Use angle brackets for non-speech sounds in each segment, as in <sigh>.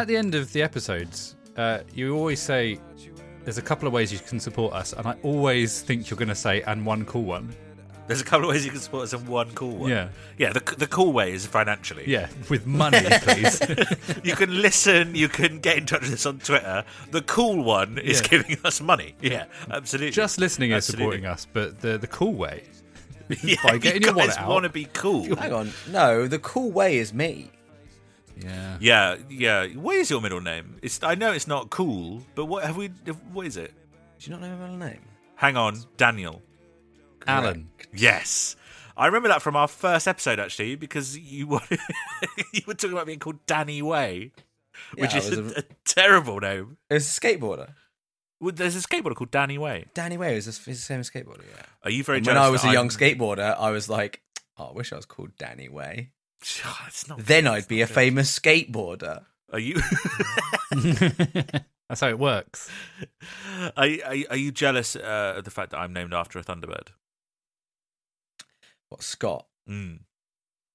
At the end of the episodes, uh, you always say there's a couple of ways you can support us, and I always think you're going to say and one cool one. There's a couple of ways you can support us and one cool one. Yeah. Yeah, the, the cool way is financially. Yeah, with money, <laughs> please. <laughs> you can listen, you can get in touch with us on Twitter. The cool one is Yeah. giving us money. Yeah, absolutely. Just listening is Absolutely. supporting us, but the the cool way <laughs> yeah, by getting you your wallet guys out. want to be cool. Hang on. No, the cool way is me. Yeah. Yeah, yeah. What is your middle name? It's I know it's not cool, but what have we? What is it? Do you not know my middle name? Hang on, Daniel. Alan. Yes, I remember that from our first episode actually, because you were <laughs> you were talking about being called Danny Way, which is a, was a terrible name. It was a skateboarder. Well, There's a skateboarder called Danny Way. Danny Way is the, is the same as skateboarder, yeah. Are you very And when I was that a young skateboarder, I was like, oh, I wish I was called Danny Way. <sighs> It's not Then good, I'd it's be a good. famous skateboarder. Are you? <laughs> That's how it works. are, you- are, are you jealous uh, of the fact that I'm named after a Thunderbird? What, Scott? Mm.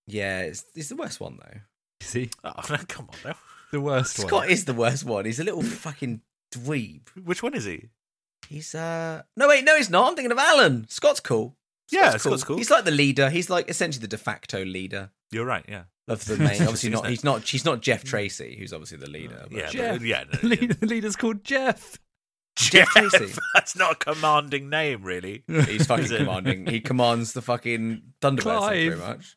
Yeah, it's, it's the worst one, though. See, <laughs> Oh, come on, now. the worst Scott one. is the worst one. He's a little fucking dweeb. Which one is he? He's, uh... No, wait, no, he's not. I'm thinking of Alan. Scott's cool. Yeah, Scott's cool. He's like the leader. He's like essentially the de facto leader You're right. Yeah. of the <laughs> main. Obviously, not. He's not. He's not Jeff Tracy, who's obviously the leader. Uh, but- Yeah. Jeff. But, yeah. <laughs> The No, leader- the leader's called Jeff. Jeff Tracy. <laughs> That's not a commanding name, really. He's fucking commanding. He commands the fucking Thunderbirds Clive. pretty much.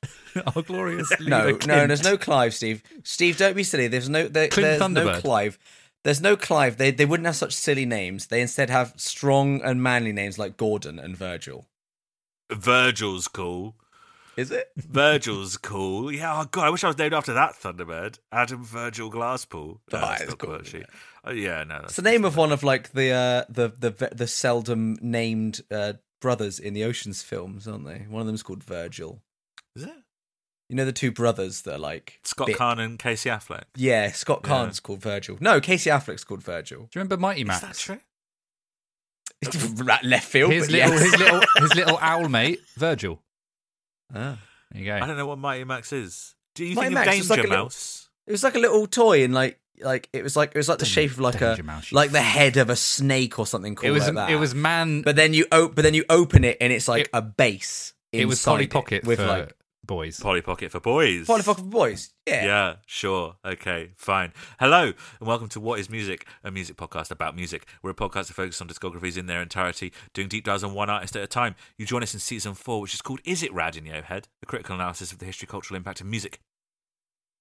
Our glorious leader. No, no, there's no Clive, Steve. Steve, don't be silly. There's no there, Clint there's no Clive. There's no Clive. They they wouldn't have such silly names. They instead have strong and manly names like Gordon and Virgil. Virgil's cool. Is it? <laughs> Virgil's cool. Yeah. Oh God, I wish I was named after that Thunderbird, Adam Virgil Glasspool. No, Oh, that's cool, cool, actually. Oh, yeah. No. It's the name of one of like the uh, the the the seldom named uh, brothers in the Ocean's films, aren't they? One of them's called Virgil. is it You know the two brothers that are like Scott bit- Caan and Casey Affleck? Yeah, Scott Yeah. Caan's called Virgil. No, Casey Affleck's called Virgil. Do you remember Mighty Is Max? that true? <laughs> Right, left field. His little, yes. his little, <laughs> his little owl mate, Virgil. Ah. There you go. I don't know what Mighty Max is. Do you Mighty think Max of Danger like a little- Mouse? It was like a little toy, and like like it was like it was like the shape of like a Mouse, like the head of a snake or something cool It was, like that. it was man. but then you op- but then you open it and it's like It- a base. it was inside Polly Pocket with for like boys. Polly Pocket for boys. Polly Pocket for boys. Yeah. Yeah, sure. Okay, fine. Hello, and welcome to What is Music, a music podcast about music. We're a podcast that focuses on discographies in their entirety, doing deep dives on one artist at a time. You join us in season four, which is called Is It Rad in Your Head? A critical analysis of the history, cultural impact of music.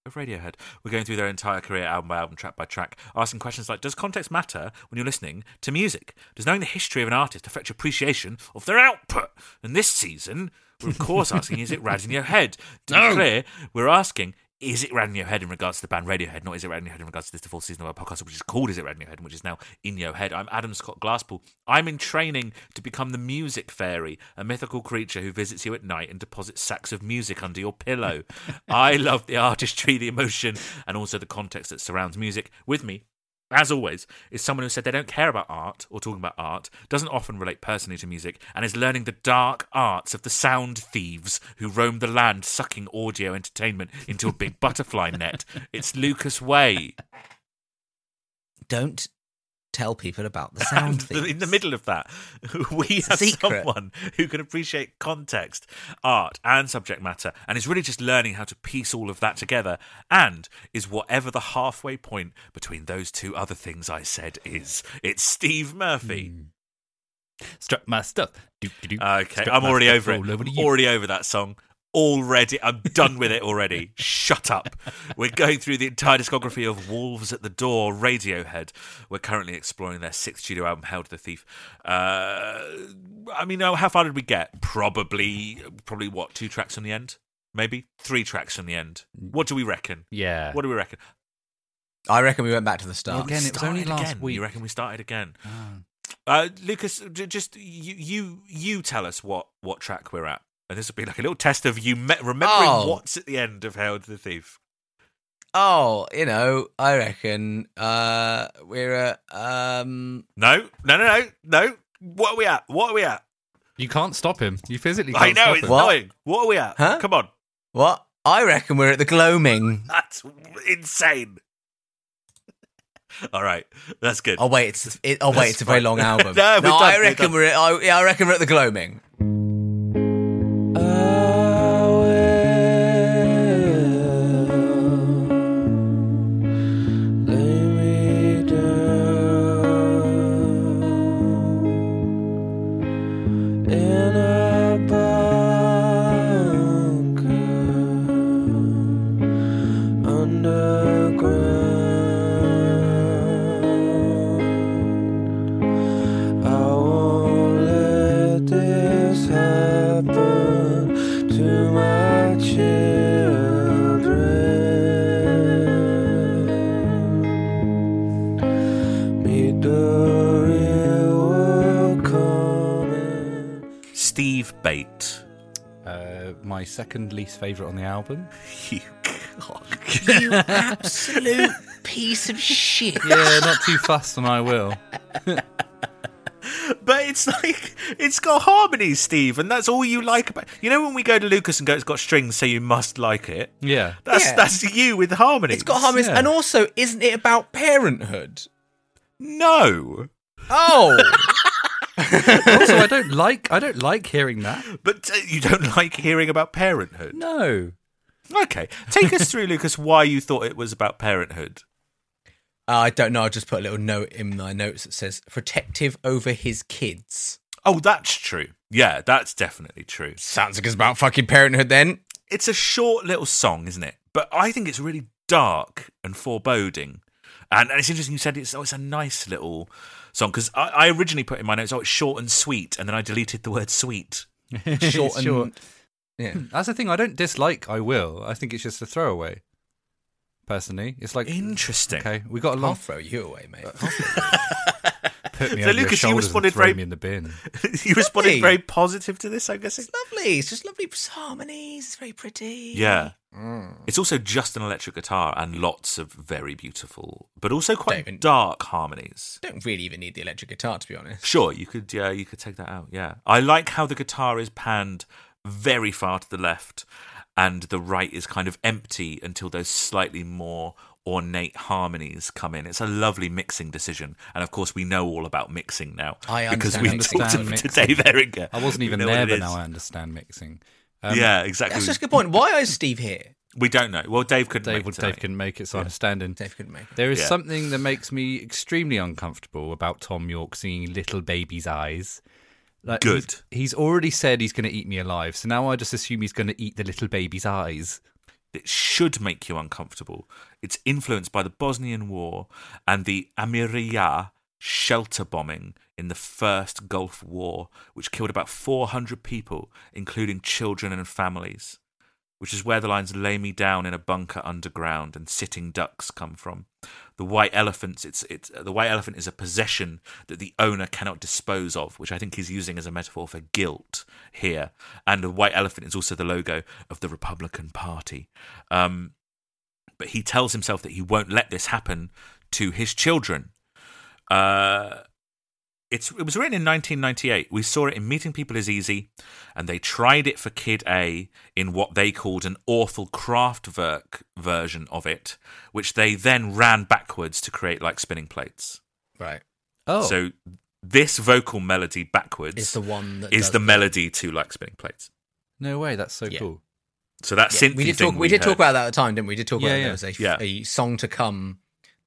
Of Radiohead. We're going through their entire career, album by album, track by track, asking questions like Does context matter when you're listening to music? Does knowing the history of an artist affect your appreciation of their output? And this season, we're of course asking Is it rad in your head? To be clear, we're asking is it Rad in Your Head in regards to the band Radiohead, not Is It Rad in Your Head in regards to this the full season of our podcast, which is called Is It Rad in Your Head, which is now in your head. I'm Adam Scott Glasspool. I'm in training to become the music fairy, a mythical creature who visits you at night and deposits sacks of music under your pillow. <laughs> I love the artistry, the emotion, and also the context that surrounds music. With me, as always, is someone who said they don't care about art or talking about art, doesn't often relate personally to music, and is learning the dark arts of the sound thieves who roam the land sucking audio entertainment into a big <laughs> butterfly net. It's Lucas Way. Don't tell people about the sound And <laughs> in the middle of that, <laughs> we have someone who can appreciate context, art, and subject matter, and is really just learning how to piece all of that together, and is whatever the halfway point between those two other things I said is. It's Steve Murphy. Hmm. Struck my stuff. Doop, doop, doop. Okay, Struck I'm already over it. over I'm already over that song. Already, I'm done with it already. Shut up. We're going through the entire discography of Wolves at the Door, Radiohead. We're currently exploring their sixth studio album, Hail to the Thief. Uh, I mean, oh, how far did we get? Probably, probably what? Two tracks on the end, maybe three tracks on the end. What do we reckon? Yeah. What do we reckon? I reckon we went back to the start. Again, it was only Started last again. week. You reckon we started again? Ah. Uh, Lucas, just you, you, you tell us what what track we're at, and this will be like a little test of you me- remembering Oh. what's at the end of Hail to the Thief. Oh, you know, I reckon uh, we're at um, No, no, no, no, no. What are we at? What are we at? You can't stop him. You physically I can't I know stop it's him. What? annoying. What are we at? Huh? Come on, what? I reckon we're at the gloaming. that's insane. All right, that's good. Oh wait, it's it, oh wait, That's it's a very fine. long album. <laughs> No, we're done, I we're reckon done. we're at, oh, yeah, I reckon we're at the gloaming. Second least favourite on the album. <laughs> You cock. You <laughs> absolute piece of shit. Yeah, not too fast, and I will. <laughs> But it's like it's got harmonies, Steve, and that's all you like about. You know when we go to Lucas and go, it's got strings, so you must like it. Yeah. That's Yeah. that's you with harmonies. It's got harmonies, Yeah. and also, isn't it about parenthood? No, Oh, <laughs> also, I don't <laughs> like. I don't like hearing that. but uh, you don't <laughs> like hearing about parenthood. No. Okay, take us through, Lucas, why you thought it was about parenthood. I don't know. I just put a little note in my notes that says protective over his kids. Oh, that's true. Yeah, that's definitely true. Sounds like it's about fucking parenthood then. It's a short little song, isn't it? But I think it's really dark and foreboding. And, and it's interesting you said it's oh, it's a nice little song because I, I originally put in my notes oh it's short and sweet and then I deleted the word sweet. <laughs> Short and Sure. yeah. Hmm, that's the thing. I don't dislike. I will. I think it's just a throwaway. Personally, it's like Interesting. okay, we got a I'll throw you away, mate. Uh, <laughs> Put me So, Lucas, you responded very- me in the bin. <laughs> you responded Lovely. very positive to this, I'm guessing. It's lovely. It's just lovely harmonies. It's very pretty. Yeah. Mm. It's also just an electric guitar and lots of very beautiful, but also quite David. dark harmonies. Don't really even need the electric guitar, to be honest. Sure, you could yeah, you could take that out. Yeah. I like how the guitar is panned very far to the left and the right is kind of empty until those slightly more ornate harmonies come in. It's a lovely mixing decision. And of course we know all about mixing now I because we mixing. talked to, <laughs> Understand to Dave Eringer. I wasn't We even know there, but now I understand mixing. Um, yeah, exactly. That's just a good point. Why is Steve here? We don't know. Well, Dave couldn't Dave, make it tonight. Dave couldn't make it, so I'm standing. Dave couldn't make it. There is Yeah. something that makes me extremely uncomfortable about Tom Yorke seeing little baby's eyes. Like, Good. He's, he's already said he's going to eat me alive, so now I just assume he's going to eat the little baby's eyes. That should make you uncomfortable. It's influenced by the Bosnian War and the Amiriyah shelter bombing in the First Gulf War, which killed about 400 people, including children and families, which is where the lines lay me down in a bunker underground and sitting ducks come from. The white elephants, it's, it's, the white elephant is a possession that the owner cannot dispose of, which I think he's using as a metaphor for guilt here. And the white elephant is also the logo of the Republican Party. Um, but he tells himself that he won't let this happen to his children. Uh, it's it was written in 1998. We saw it in Meeting People is Easy, and they tried it for Kid A in what they called an Orthel Kraftwerk version of it, which they then ran backwards to create like spinning plates. Right. Oh, So this vocal melody backwards is the one that is does the melody to like spinning plates. no way. That's so Yeah. cool. So that Yeah, synthy we did thing talk. We did talk about that at the time, didn't we? We did talk Yeah, about yeah. there was a, Yeah. a song to come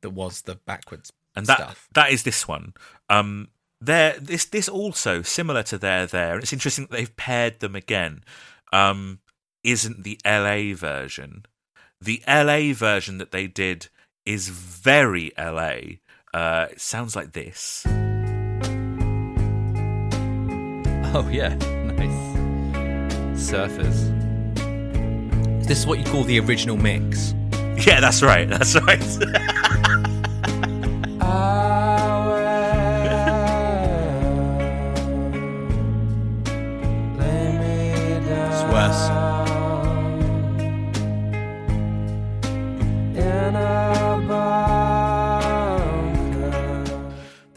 that was the backwards and that stuff. that is this one. Um, there, this this also similar to there there. It's interesting that they've paired them again. Um, isn't the LA version? The LA version that they did is very LA. Uh, it sounds like this. Oh yeah, nice. Surfers. This is what you call the original mix. Yeah, that's right. That's right. It's <laughs>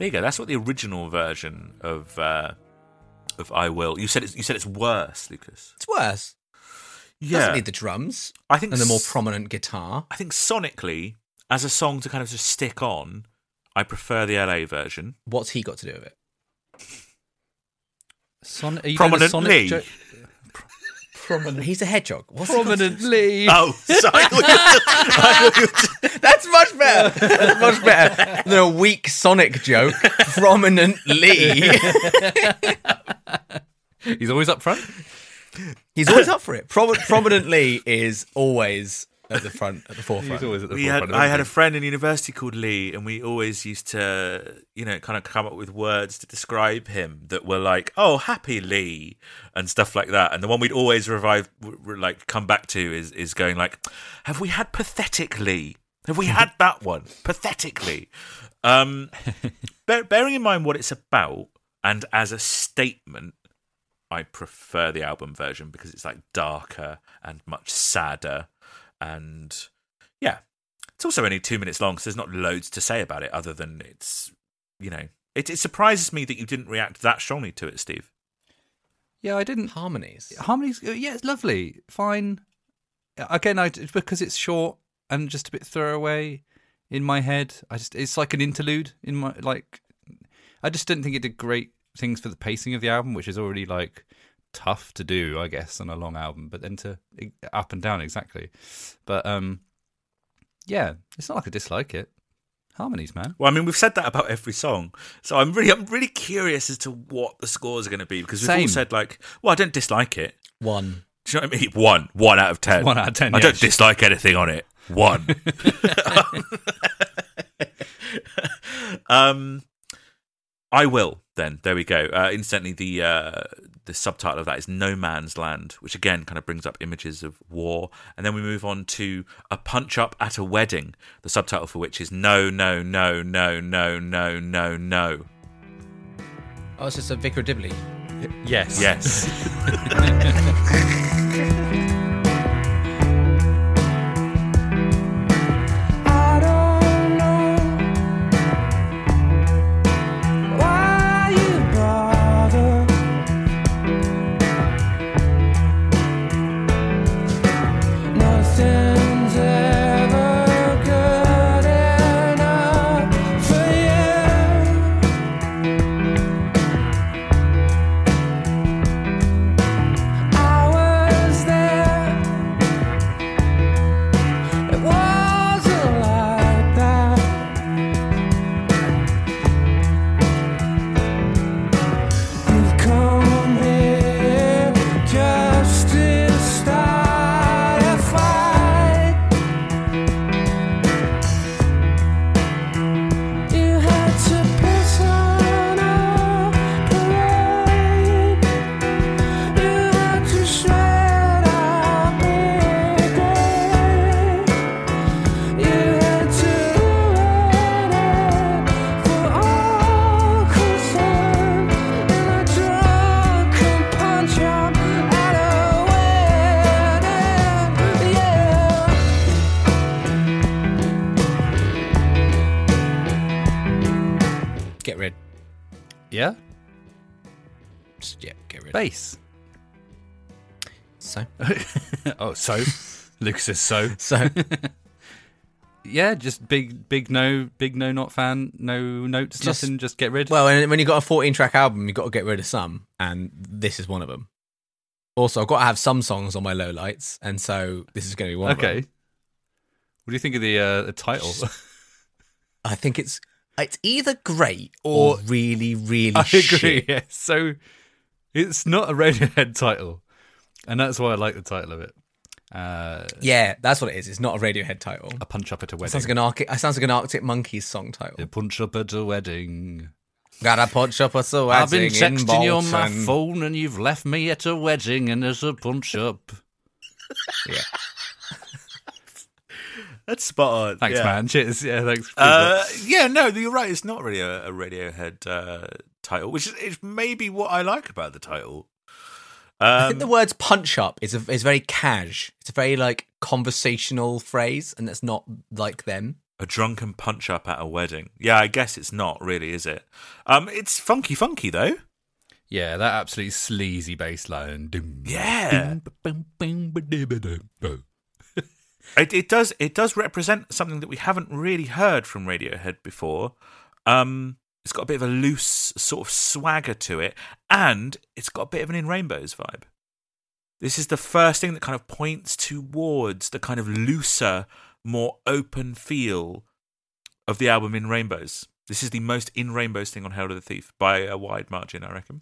there you go. That's what the original version of uh, of I Will. You said it's, you said it's worse, Lucas. It's worse. Yeah, Doesn't need the drums I think and the more prominent guitar. I think sonically, as a song to kind of just stick on, I prefer the LA version. What's he got to do with it? Son- are you doing a Prominently. Sonic jo- Prominent. He's a hedgehog. What's he Prominently. Oh, sorry. I thought <laughs> you were- I thought you were- That's much better. That's much better than a weak Sonic joke. Prominently. He's always up front. He's always up for it. Pro- prominently is always at the front, at the <laughs> forefront. He's always at the we forefront. had, I had a friend in university called Lee, and we always used to, you know, kind of come up with words to describe him that were like, "Oh, happy Lee," and stuff like that. And the one we'd always revive, w- w- like, come back to is is going like, "Have we had pathetic Lee? Have we had that one pathetically?" Um, <laughs> bear, bearing in mind what it's about, and as a statement, I prefer the album version because it's like darker and much sadder, and yeah, it's also only two minutes long, so there's not loads to say about it other than it's you know it, it surprises me that you didn't react that strongly to it, Steve. Yeah, I didn't. Harmonies. Harmonies. uh, Yeah, it's lovely. Fine. Again, I because it's short and just a bit throwaway in my head. I just it's like an interlude in my like. I just didn't think it did great things for the pacing of the album, which is already like tough to do, I guess, on a long album. But then to up and down exactly. But um, yeah, it's not like I dislike it. Harmonies, man. Well, I mean, we've said that about every song, so I'm really, I'm really curious as to what the scores are going to be because we've all said like, well, I don't dislike it. One. Do you know what I mean? One, one out of ten. One out of 10, I yeah. don't dislike anything on it. One. <laughs> <laughs> um, I will. Then there we go. Uh, incidentally, the uh, the subtitle of that is "No Man's Land," which again kind of brings up images of war. And then we move on to "A Punch Up at a Wedding," the subtitle for which is "No, no, no, no, no, no, no, no." Oh, it's just a Vicar of Dibley. Yes. Yes. <laughs> <laughs> oh, so <laughs> Lucas says so. <laughs> so <laughs> Yeah, just big, big no, big no, not fan. No notes, Just- nothing. Just get rid. well, when, when you got a 14 track album, you've got to get rid of some, and this is one of them. Also, I've got to have some songs on my lowlights, and so this is going to be one of okay. What do you think of the uh, the title? I think it's it's either great or, Or- really, really I shit. agree. Yeah. So it's not a Radiohead title, and that's why I like the title of it. Uh, Yeah, that's what it is. It's not a Radiohead title. a punch up at a It wedding. sounds like an Arctic. It sounds like an Arctic Monkeys song title. a punch up at a wedding. Got a punch up at a so I've been in texting you on my phone, and you've left me at a wedding, and there's a punch up. Yeah. <laughs> That's spot on. Thanks, yeah. man. Cheers. Yeah, thanks. Uh, yeah, no, you're right. It's not really a, a Radiohead uh, title, which is, is maybe what I like about the title. I Um, think the words punch up is a, is very cash. It's a very like conversational phrase, and that's not like them. a drunken punch up at a wedding. Yeah, I guess it's not really, is it? Um, it's funky, funky though. yeah, that absolutely sleazy bass line. Yeah. It, it does. It does represent something that we haven't really heard from Radiohead before. Um, it's got a bit of a loose sort of swagger to it, and it's got a bit of an In Rainbows vibe. This is the first thing that kind of points towards the kind of looser, more open feel of the album In Rainbows. This is the most In Rainbows thing on Hail to the Thief by a wide margin, I reckon.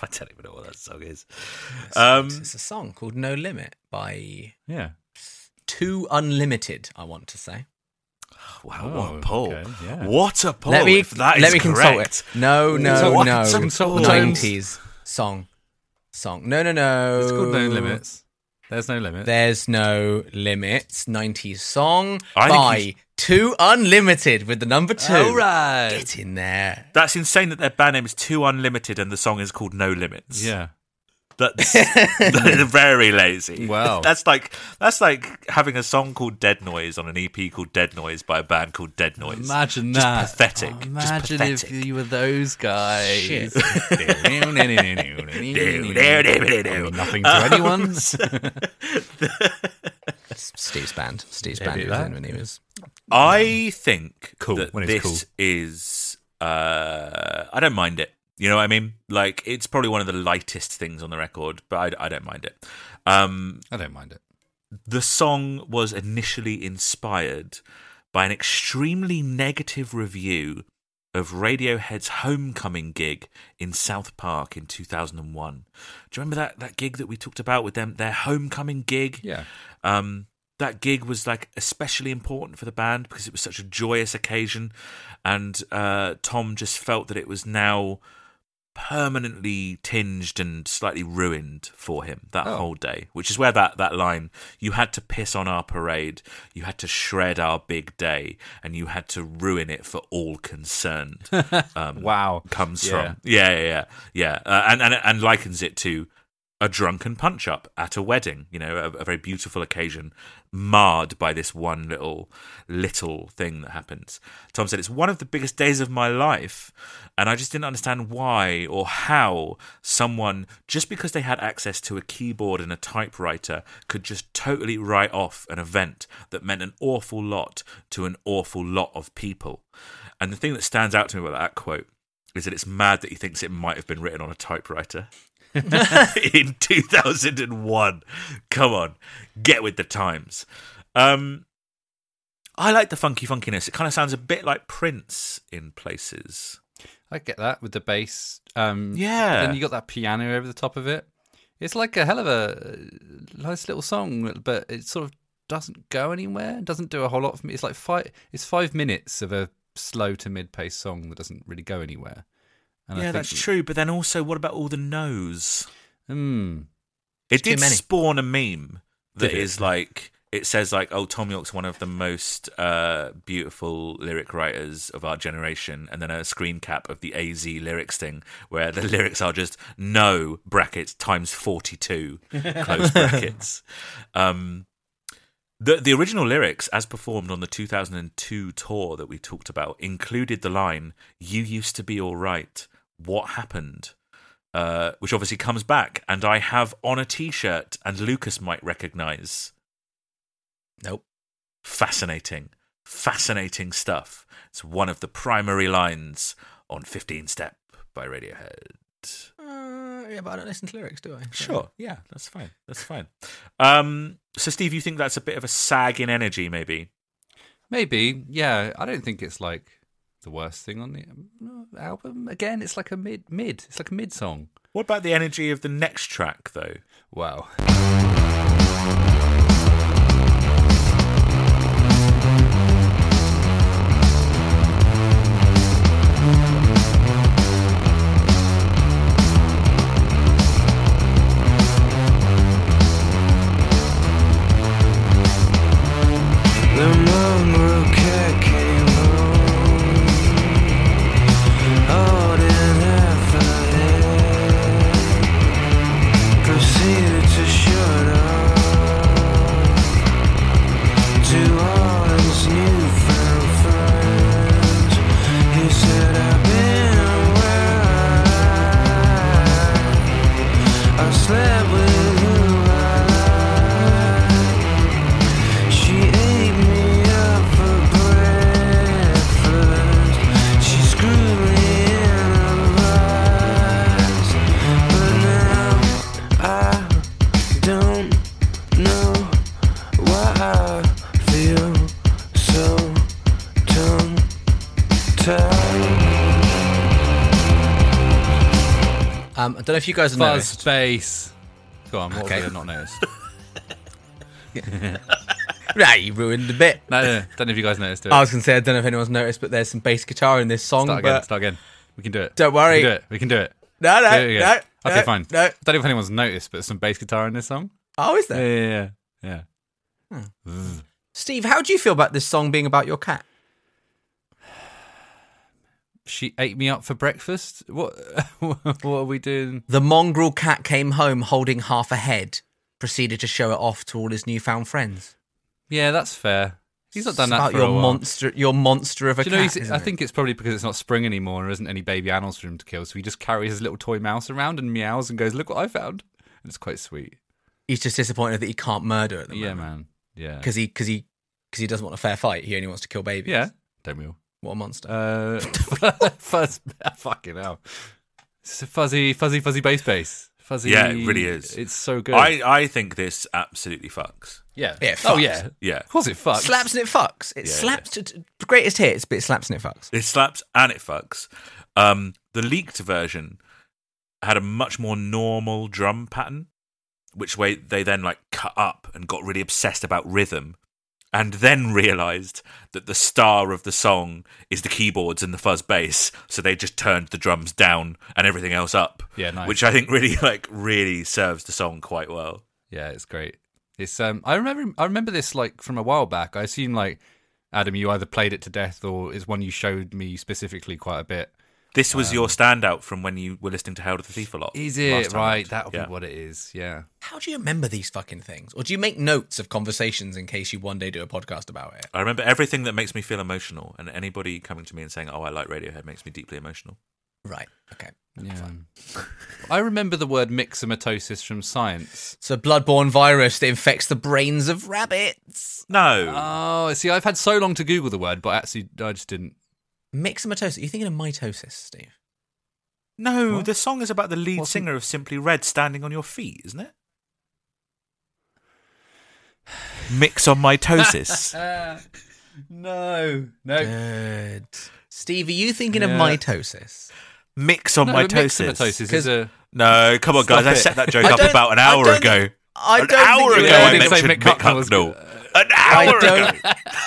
<laughs> I don't even know what that song is. Um, it's a song called "No Limit" by Yeah. Two Unlimited. I want to say. <sighs> wow, Oh, what a pull! okay, yeah. What a pull! let me if that let is me consult correct. it. No, no, Consult- no. consult Nineties song, song. No, no, no. It's called No Limits. There's no limit. There's no limits. 90s song I by Two Unlimited with the number two. All right. Get in there. That's insane that their band name is Two Unlimited and the song is called No Limits. Yeah. That's, that's <laughs> very lazy. Wow. That's like that's like having a song called Dead Noise on an EP called Dead Noise by a band called Dead Noise. Imagine Just that. pathetic. Oh, Just imagine if you were those guys. <laughs> Nothing to anyone. <laughs> Steve's band. Steve's Yeah, band was in when he was. I think Cool, that when it's this is uh I don't mind it. You know what I mean? Like it's probably one of the lightest things on the record, but I, I don't mind it. Um I don't mind it. the song was initially inspired by an extremely negative review of Radiohead's homecoming gig in South Park in 2001. Do you remember that, that gig that we talked about with them, their homecoming gig? Yeah. Um, that gig was like especially important for the band because it was such a joyous occasion, and uh, Tom just felt that it was now permanently tinged and slightly ruined for him that Oh. whole day. Which is where that that line "you had to piss on our parade, you had to shred our big day, and you had to ruin it for all concerned." <laughs> Um, Wow. comes Yeah. from. Yeah, yeah, yeah, yeah, uh, and and and likens it to a drunken punch up at a wedding. You know, a, a very beautiful occasion marred by this one little little thing that happens. Tom said it's one of the biggest days of my life, and I just didn't understand why or how someone just because they had access to a keyboard and a typewriter could just totally write off an event that meant an awful lot to an awful lot of people. And the thing that stands out to me about that quote is that it's mad that he thinks it might have been written on a typewriter <laughs> in 2001. Come on, get with the times. Um, I like the funky funkiness. It kind of sounds a bit like Prince in places. I get that with the bass. Um, Yeah. Then you got that piano over the top of it. It's like a hell of a uh, nice little song, but it sort of doesn't go anywhere. It doesn't do a whole lot for me. It's like five. It's five minutes of a slow to mid pace song that doesn't really go anywhere. And yeah, that's true. But then also, what about all the no's? Hmm. It did many. spawn a meme that is like it says like, "Oh, Tom Yorke's one of the most uh, beautiful lyric writers of our generation," and then a screen cap of the AZ lyrics thing where the <laughs> lyrics are just "no" brackets times forty two <laughs> close brackets. Um, the the original lyrics, as performed on the 2002 tour that we talked about, included the line "You used to be all right. What happened?" Uh, which obviously comes back, and I have on a T-shirt, and Lucas might recognise. Nope. Fascinating, fascinating stuff. It's one of the primary lines on 15 Step by Radiohead. Uh, yeah, but I don't listen to lyrics, do I? So- Sure, yeah, that's fine. That's fine. Um, so, Steve, you think that's a bit of a sag in energy, maybe? Maybe, yeah. I don't think it's like the worst thing on the um, album. Again, it's like a mid, mid. It's like a mid song. What about the energy of the next track, though? Wow. Don't know if you guys Fuzz noticed. bass. Go on. What Okay. have not noticed? <laughs> <laughs> right, you ruined the bit. No, no, no. Don't know if you guys noticed it. I was going to say, I don't know if anyone's noticed, but there's some bass guitar in this song. start again. but Start again. We can do it. Don't worry. We can do it. We can do it. No, no, Do it no. Okay, no, fine. No. I don't know if anyone's noticed, but there's some bass guitar in this song. Oh, is Yeah, there? yeah, yeah. yeah. Hmm. Steve, how do you feel about this song being about your cat? She ate me up for breakfast. What? <laughs> what are we doing? The mongrel cat came home holding half a head, proceeded to show it off to all his newfound friends. Yeah, that's fair. He's not done It's that about for your a while. monster, your monster of a Do you know, cat. he's, I it? think it's probably because it's not spring anymore and there isn't any baby animals for him to kill. So he just carries his little toy mouse around and meows and goes, "Look what I found." And it's quite sweet. he's just disappointed that he can't murder at the moment. Yeah, moment. man. Yeah. Because he, because he, because he doesn't want a fair fight. He only wants to kill babies. Yeah. Don't we all? What a monster. Uh, <laughs> fuzz, fucking hell. It's a fuzzy, fuzzy, fuzzy bass bass. Fuzzy. Yeah, it really is. It's so good. I, I think this absolutely fucks. yeah. Yeah, it oh yeah. Yeah. Of course it fucks. slaps and it fucks. It Yeah, slaps to, to greatest hits, but it slaps and it fucks. It slaps and it fucks. Um, the leaked version had a much more normal drum pattern, which way they then like cut up and got really obsessed about rhythm, and then realized that the star of the song is the keyboards and the fuzz bass, so they just turned the drums down and everything else up. Yeah, nice. Which I think really <laughs> like really serves the song quite well. Yeah, it's great. It's um I remember I remember this like from a while back. I assume like Adam, you either played it to death or is one you showed me specifically quite a bit. This was your standout from when you were listening to Hail to the Thief a lot. Um, Is it right? round. That'll Yeah. be what it is. Yeah. How do you remember these fucking things? Or do you make notes of conversations in case you one day do a podcast about it? I remember everything that makes me feel emotional, and anybody coming to me and saying, "Oh, I like Radiohead," makes me deeply emotional. Right. Okay. Yeah. <laughs> I remember the word myxomatosis from science. It's a bloodborne virus that infects the brains of rabbits. No, Oh, see, I've had so long to Google the word, but actually, I just didn't. Myxomatosis. Are you thinking of mitosis, Steve? no, What? the song is about the lead What's singer of Simply Red standing on your feet, isn't it? Mix on mitosis. No, no. Good. Steve, are you thinking of mitosis? Mix on no but mitosis. myxomatosis is 'Cause- a. No, come on, Stop guys. I set that joke up about an hour don't- ago. I an don't hour ago, I I didn't say mentioned Mick Mick Hucknall was Hucknall. An I hour ago. don't.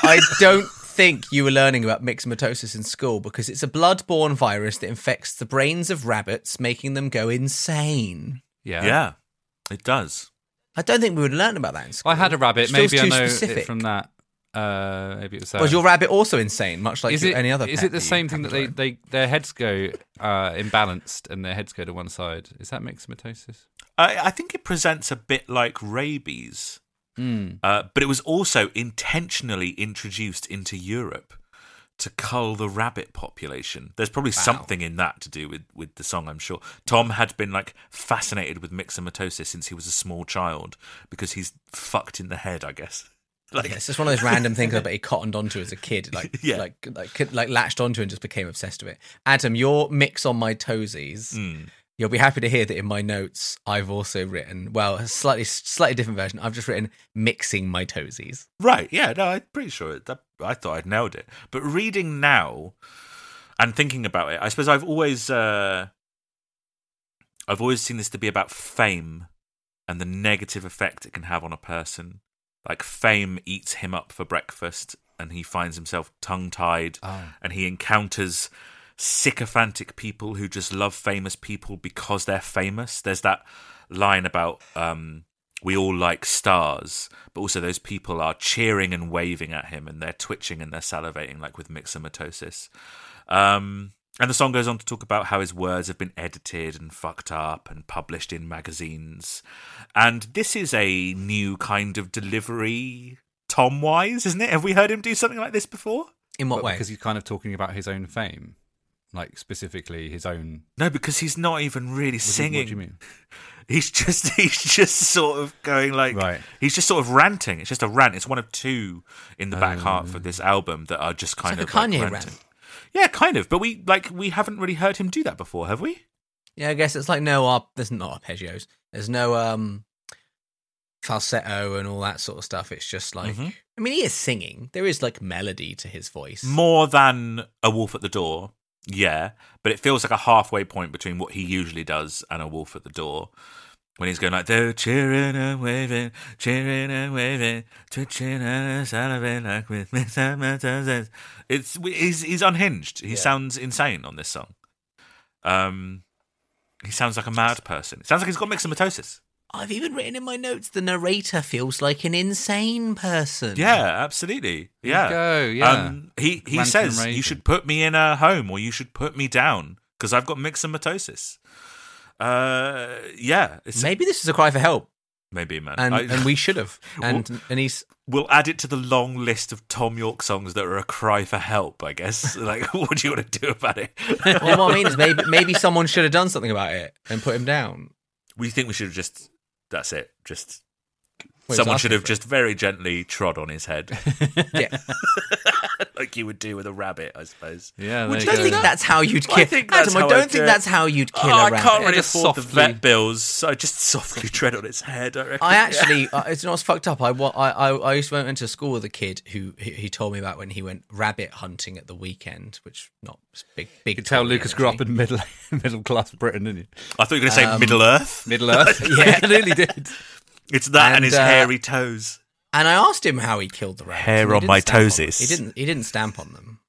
I don't think you were learning about myxomatosis in school because it's a blood-borne virus that infects the brains of rabbits, making them go insane. Yeah. Yeah, it does. I don't think we would learn about that in school. I had a rabbit. It feels Maybe I too know specific. it from that. Uh, maybe it was that. Was your rabbit also insane, much like is it any other? is pet it the same thing that they, they their heads go uh, imbalanced and their heads go to one side? Is that myxomatosis? I, I think it presents a bit like rabies, Mm. uh, but it was also intentionally introduced into Europe to cull the rabbit population. There's probably something in that to do with, with the song, I'm sure. Tom had been like fascinated with myxomatosis since he was a small child because he's fucked in the head, I guess. <laughs> Like, Yeah, it's just one of those random things that he cottoned onto as a kid, like <laughs> Yeah. like like like latched onto and just became obsessed with it. Adam, your mix on my toesies. mm, You'll be happy to hear that in my notes, I've also written well, a slightly slightly different version. I've just written mixing my toesies. Right. Yeah. No, I'm pretty sure it, that, I thought I'd nailed it. But reading now and thinking about it, I suppose I've always uh, I've always seen this to be about fame and the negative effect it can have on a person. Like fame eats him up for breakfast, and he finds himself tongue tied, Oh. and he encounters sycophantic people who just love famous people because they're famous. There's that line about um, we all like stars, but also those people are cheering and waving at him, and they're twitching and they're salivating, like with myxomatosis. Um, and the song goes on to talk about how his words have been edited and fucked up and published in magazines. And this is a new kind of delivery, Tom wise, isn't it? Have we heard him do something like this before? In what But way? Because he's kind of talking about his own fame, like specifically his own. No, because he's not even really What do you- singing. What do you mean? He's just <laughs> he's just sort of going like Right. he's just sort of ranting. It's just a rant. It's one of two in the back half of this album that are just kind like of a Kanye like rant. ranting. Yeah, kind of. But we like we haven't really heard him do that before, have we? Yeah, I guess it's like no ar- there's not arpeggios. There's no um falsetto and all that sort of stuff. It's just like Mhm. I mean, he is singing. There is like melody to his voice. More than a wolf at the door, yeah. But it feels like a halfway point between what he usually does and a wolf at the door. When he's going like, they're cheering and waving, cheering and waving, twitching and salivating like with. <laughs> It's he's he's unhinged. He sounds insane on this song. Um, he sounds like a mad person. It sounds like he's got myxomatosis. I've even written in my notes the narrator feels like an insane person. Yeah, absolutely. Yeah. go, yeah. Um, he he Ranting and says raving. you should put me in a home or you should put me down because I've got myxomatosis. Uh, yeah, it's, Maybe this is a cry for help, maybe man. and I- and we should have. <laughs> And and he's we'll add it to the long list of Tom Yorke songs that are a cry for help. I guess. <laughs> like, <laughs> what do you want to do about it? well, what I mean is maybe maybe someone should have done something about it and put him down. we think we should have just. That's it. Just Well, someone should have for it. just very gently trod on his head, <laughs> Yeah. <laughs> like you would do with a rabbit, I suppose. Yeah, I you don't go. think that's how you'd kill. I think Adam, I don't I'd think that's how you'd kill oh, a I rabbit. can't really Just afford the vet bills, so I just <laughs> softly tread on its head. I reckon. I actually, uh, it's not what's fucked up. I, wa- I, I, I used to went into school with a kid who he, he told me about when he went rabbit hunting at the weekend, which not big, big. You could tell Lucas grew up in middle middle class Britain, didn't you? I thought you were going to say Um, Middle Earth. Middle Earth. Yeah. it really did. It's that and, and, his uh, hairy toes. And I asked him how he killed the rabbits. Hair on my stamp on He didn't. He didn't stamp on them.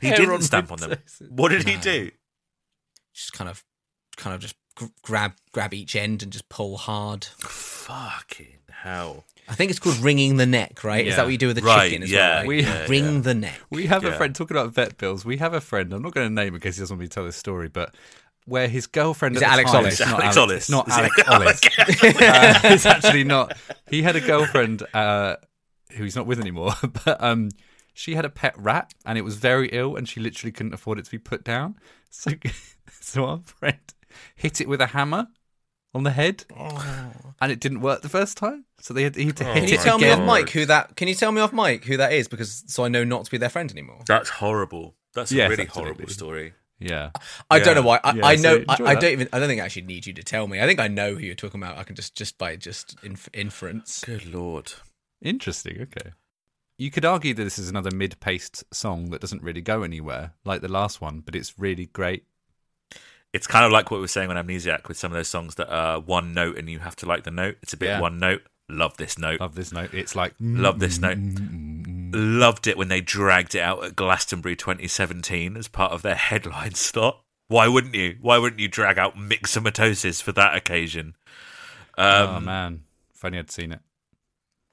He hair didn't on stamp on them. toes. What did he do? Just kind of, kind of just grab grab each end and just pull hard. Fucking hell. I think it's called wringing the neck, right? Is that what you do with a Right, chicken? As yeah, well, right? We- yeah, wring yeah. the neck. We have a friend talking about vet bills. We have a friend. I'm not going to name him because he doesn't want me to tell this story, but where his girlfriend Is at it the Alex time- Ollis? Not Alex Alex, Ollis. It's not Alex <laughs> Ollis. <laughs> uh, it's actually not. He had a girlfriend uh, who he's not with anymore, <laughs> but um, she had a pet rat and it was very ill, and she literally couldn't afford it to be put down. So, so our friend hit it with a hammer on the head, and it didn't work the first time. So they had, he had to Oh hit Can you it tell me again. off mic who that? Can you tell me off mic who that is? Because so I know not to be their friend anymore. That's horrible. That's a really absolutely. horrible story. Yeah. I Yeah. don't know why. I, Yeah, I know. enjoy I, I don't even. I don't think I actually need you to tell me. I think I know who you're talking about. I can just just by just inf- inference. Good lord. Interesting. Okay. You could argue that this is another mid-paced song that doesn't really go anywhere, like the last one, but it's really great. It's kind of like what we were saying on Amnesiac with some of those songs that are one note and you have to like the note. It's a bit Yeah. one note. Love this note. Love this note. It's like Love this note. Mm-hmm. Loved it when they dragged it out at Glastonbury 2017 as part of their headline slot. Why wouldn't you? Why wouldn't you drag out Myxomatosis for that occasion? oh um, man, if only I'd seen it.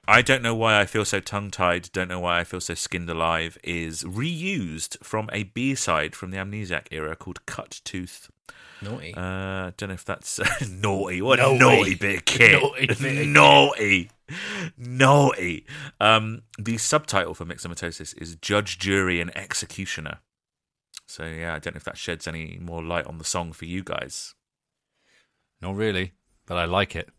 I don't know why I feel so tongue tied, don't know why I feel so skinned alive, is reused from a B side from the Amnesiac era called Cuttooth. Naughty. Uh, don't know if that's <laughs> naughty. What a Naughty. naughty bit of <laughs> kit. Naughty bit of naughty. Naughty. Um, the subtitle for Myxomatosis is Judge, Jury, and Executioner. So, yeah, I don't know if that sheds any more light on the song for you guys. Not really, but I like it.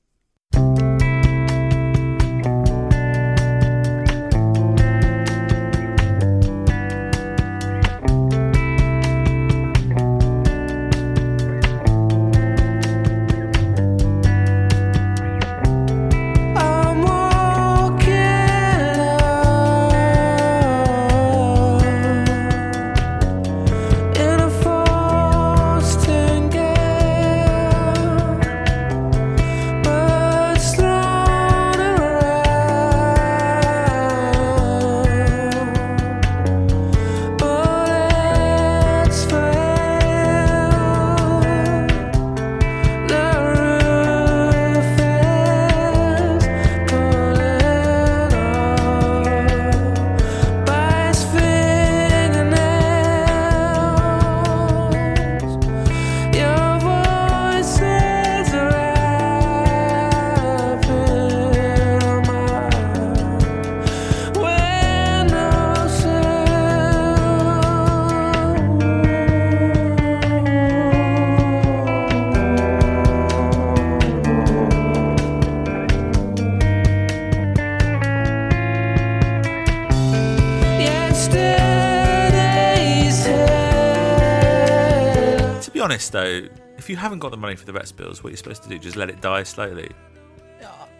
Honest, though, if you haven't got the money for the vet bills, what are you supposed to do? Just let it die slowly?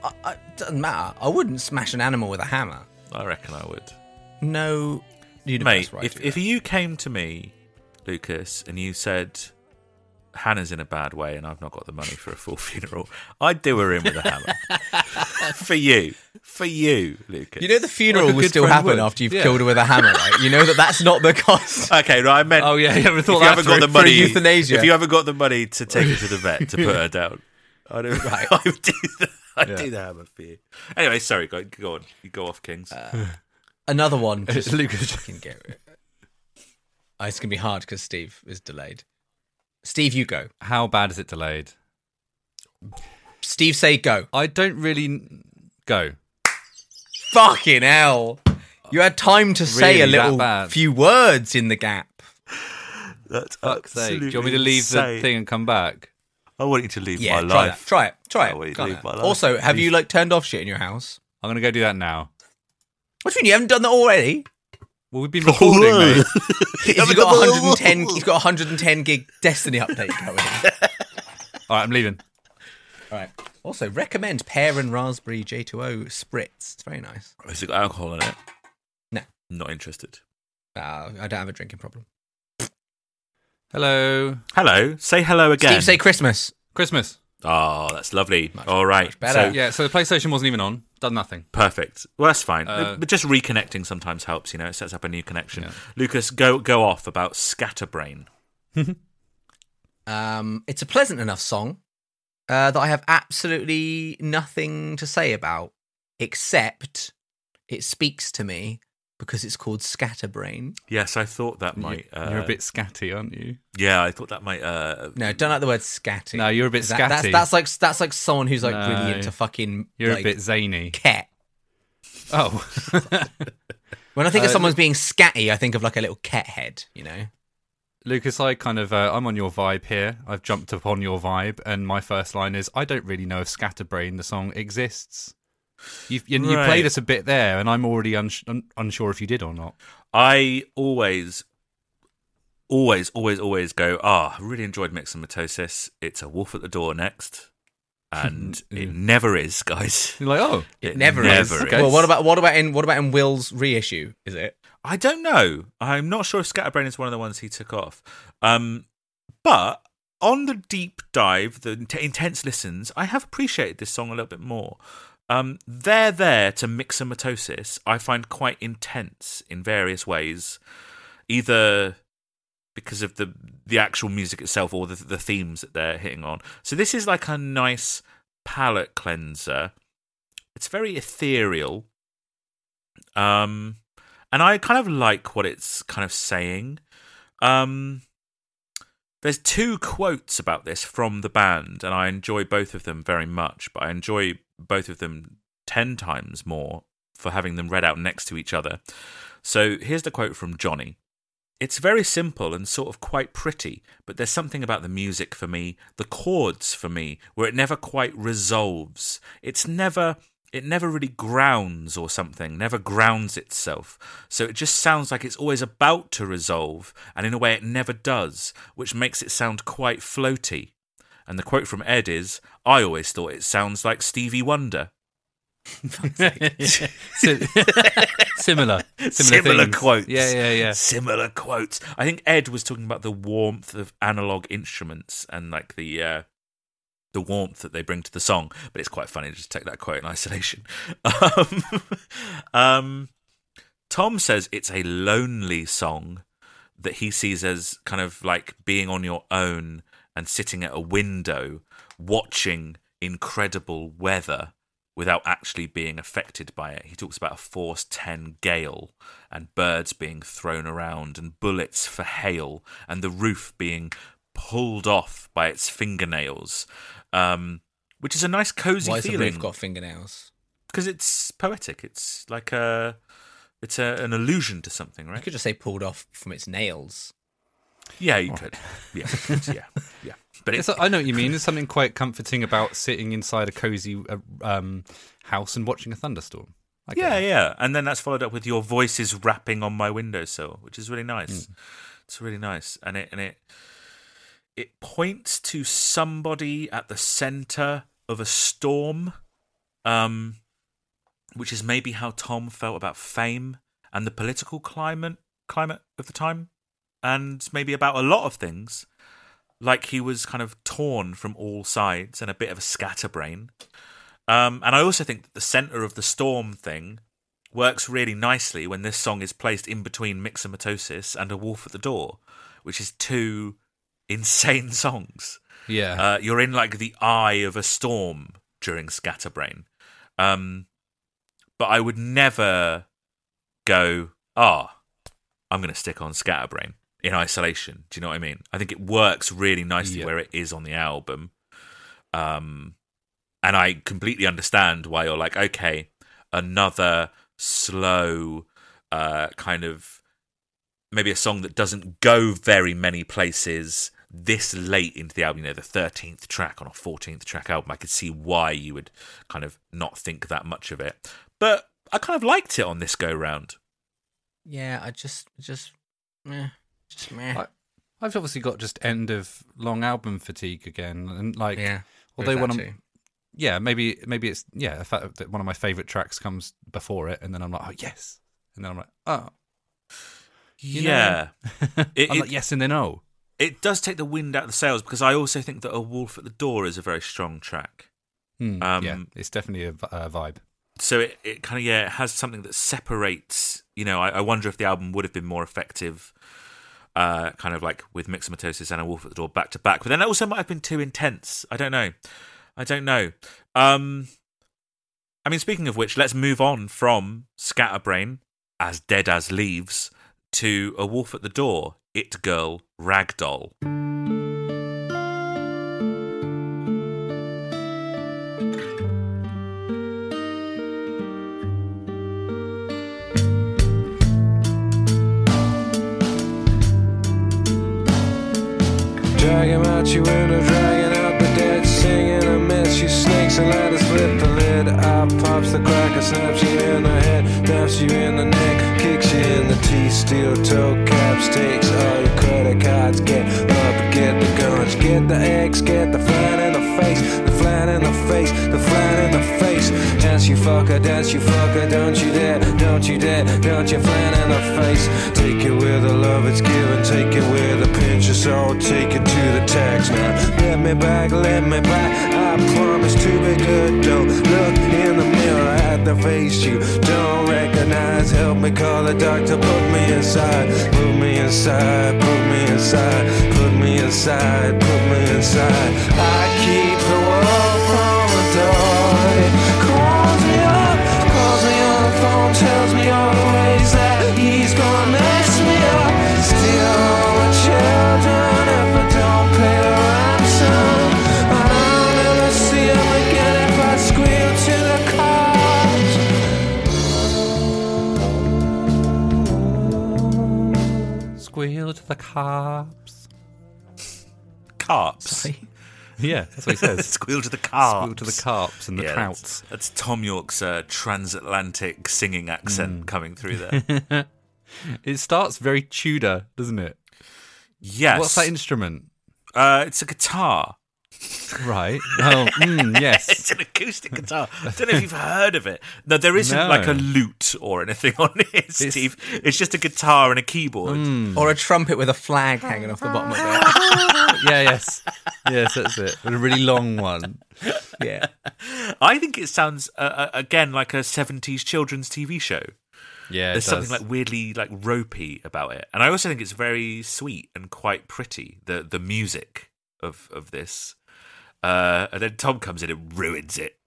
I, I, doesn't matter. I wouldn't smash an animal with a hammer. I reckon I would. No universe Mate, right if, if you came to me, Lucas, and you said Hannah's in a bad way and I've not got the money for a full <laughs> funeral, I'd do her in with a hammer. <laughs> for you. For you, Lucas. You know the funeral Like a will still happen would. after you've Yeah. killed her with a hammer, right? You know that that's not the cost. <laughs> Okay, right, I meant. Oh yeah, you haven't if thought you that haven't got the money, euthanasia. if you haven't got the money to take her to the vet to put her down, I don't. Right. I would do the, I'd Yeah. do the hammer for you. Anyway, sorry, go, go on. You go off, Kings. Uh, another one. Just Lucas. fucking get it. Oh, it's gonna be hard because Steve is delayed. Steve, you go. How bad is it delayed? Steve, say go. I don't really go. Fucking hell! You had time to say a Really that little bad? few words in the gap. That's Fuck's sake. Do you want me to leave the thing and come back? I want you to leave Yeah, my try life. that. Try it. Try I want you it. to Go leave on. my life. Also, have you like turned off shit in your house? I'm gonna go do that now. What do you mean you haven't done that already? Well, we've been recording, mate. <laughs> He's got 110. He's got 110 gig Destiny update going. <laughs> All right, I'm leaving. All right. Also, recommend pear and raspberry J2O spritz. It's very nice. Has it got alcohol in it? No. Not interested. Uh, I don't have a drinking problem. Hello, Hello. Say hello again. Steve, say Christmas. Christmas. Oh, that's lovely. All right. much better. So, Yeah, so the PlayStation wasn't even on. Done nothing. perfect. Well, that's fine. Uh, but just reconnecting sometimes helps. You know, it sets up a new connection. Yeah. Lucas, go go off about Scatterbrain. <laughs> Um, it's a pleasant enough song uh, that I have absolutely nothing to say about, except it speaks to me because it's called Scatterbrain. Yes, I thought that might. Uh, you're a bit scatty, aren't you? Yeah, I thought that might. Uh, No, don't like the word scatty. No, you're a bit That- that's, scatty. that's like that's like someone who's like No. really into fucking. You're like, a bit zany. cat. Oh, <laughs> When I think of Uh, someone's being scatty, I think of like a little cat head. You know. Lucas, I kind of uh, I'm on your vibe here. I've jumped upon your vibe, and my first line is I don't really know if Scatterbrain the song exists. You've, you, you played us a bit there, and I'm already uns- un- unsure if you did or not. I always, always, always, always go. Ah, I really enjoyed Myxomatosis. It's a wolf at the door next, <laughs> and it never is, guys. You're like, oh, It, never, never is. is. Well, what about what about in what about in Will's reissue? Is it? I don't know. I'm not sure if Scatterbrain is one of the ones he took off. Um, but on the deep dive, the intense listens, I have appreciated this song a little bit more. Um, they're there to myxomatosis. I find quite intense in various ways, either because of the the actual music itself or the the themes that they're hitting on. So this is like a nice palate cleanser. It's very ethereal. Um, and I kind of like what it's kind of saying. Um, there's two quotes about this from the band, and I enjoy both of them very much, but I enjoy both of them 10 times more for having them read out next to each other. So here's the quote from Johnny. It's very simple and sort of quite pretty, but there's something about the music for me, the chords for me, where it never quite resolves. It's never it never really grounds or something, never grounds itself. So it just sounds like it's always about to resolve, and in a way it never does, which makes it sound quite floaty. And the quote from Ed is I always thought it sounds like Stevie Wonder. <laughs> Similar, similar, Similar things. quotes. Yeah, yeah, yeah. Similar quotes. I think Ed was talking about the warmth of analog instruments and like the uh, the warmth that they bring to the song. But it's quite funny to just take that quote in isolation. <laughs> Um, um, Tom says it's a lonely song that he sees as kind of like being on your own and sitting at a window watching incredible weather without actually being affected by it. He talks about a force 10 gale and birds being thrown around and bullets for hail and the roof being pulled off by its fingernails, um, which is a nice cozy Why has the feeling roof got fingernails? because it's poetic. It's like a it's a, an allusion to something, right? You could just say pulled off from its nails. Yeah, you could. Yeah, yeah, <laughs> yeah. But it's It's, I know what you mean. There's something quite comforting about sitting inside a cozy uh, um, house and watching a thunderstorm. I yeah, it. yeah. And then that's followed up with your voices rapping on my windowsill, which is really nice. It's really nice, and it and it it points to somebody at the center of a storm, um, which is maybe how Tom felt about fame and the political climate climate of the time, and maybe about a lot of things. Like he was kind of torn from all sides and a bit of a scatterbrain. Um, and I also think that the center of the storm thing works really nicely when this song is placed in between Myxomatosis and A Wolf at the Door, which is two insane songs. Yeah. Uh, you're in like the eye of a storm during Scatterbrain. Um, but I would never go, ah, I'm going to stick on Scatterbrain in isolation. Do you know what I mean? I think it works really nicely Yeah. where it is on the album. Um, and I completely understand why you're like, okay, another slow, uh, kind of maybe a song that doesn't go very many places this late into the album, you know, the 13th track on a 14th track album. I could see why you would kind of not think that much of it. But I kind of liked it on this go round. Yeah, I just, just, meh, just meh. I- I've obviously got just end of long album fatigue again, and like, yeah. although there's when that I'm, too. yeah, maybe maybe it's yeah, the fact that one of my favorite tracks comes before it, and then I'm like, oh yes, and then I'm like, oh, You know- yeah. It- <laughs> I'm it- like yes, and then oh, It does take the wind out of the sails because I also think that A Wolf at the Door is a very strong track. Hmm, Um, yeah, it's definitely a vibe. so it, it kind of yeah it has something that separates you know I, I wonder if the album would have been more effective uh kind of like with myxomatosis and a wolf at the door back to back but then it also might have been too intense i don't know i don't know um i mean speaking of which let's move on from scatterbrain as dead as leaves to a wolf at the door it girl ragdoll Drag him out your window, dragging out the dead, singing a mess. You snakes and ladders flip the lid. Out pops the cracker, snaps you in the head, naps you in the neck, in the teeth. Steel toe caps, takes all your credit cards. Get up, get the guns, get the eggs, get the flat in the face, the flat in the face, the flat in the face. Dance you fucker, dance you fucker, don't you dare, don't you dare, don't you flan in the face. Take it with the love it's given, take it with a pinch of salt, take it to the tax now. Let me back, let me back, I promise to be good. Don't look in the mirror the face you don't recognize. Help me call the doctor, put me inside, put me inside, put me inside, put me inside, put me inside. I keep the world from the door. It calls me up, calls me on the phone, tells me all the ways that he's gonna the cops. Carps. <laughs> Yeah, that's what he says. <laughs> Squeal to the carps. Squeal to the carps and the Yeah, trouts. That's, that's Tom Yorke's uh, transatlantic singing Mm. accent coming through there. <laughs> It starts very Tudor, doesn't it? yes. What's that instrument? uh, it's a guitar. Right. Oh, mm, yes. <laughs> It's an acoustic guitar. I don't know if you've heard of it. No, there isn't No. like a lute or anything <laughs> on it, Steve. It's just a guitar and a keyboard. Mm. Or a trumpet with a flag hanging off the bottom of it. <laughs> yeah, yes. Yes, that's it. But a really long one. Yeah. I think it sounds uh, uh, again like a '70s children's TV show. Yeah, There's it something like weirdly like ropey about it, and I also think it's very sweet and quite pretty. The the music of of this, uh, and then Tom comes in and ruins it.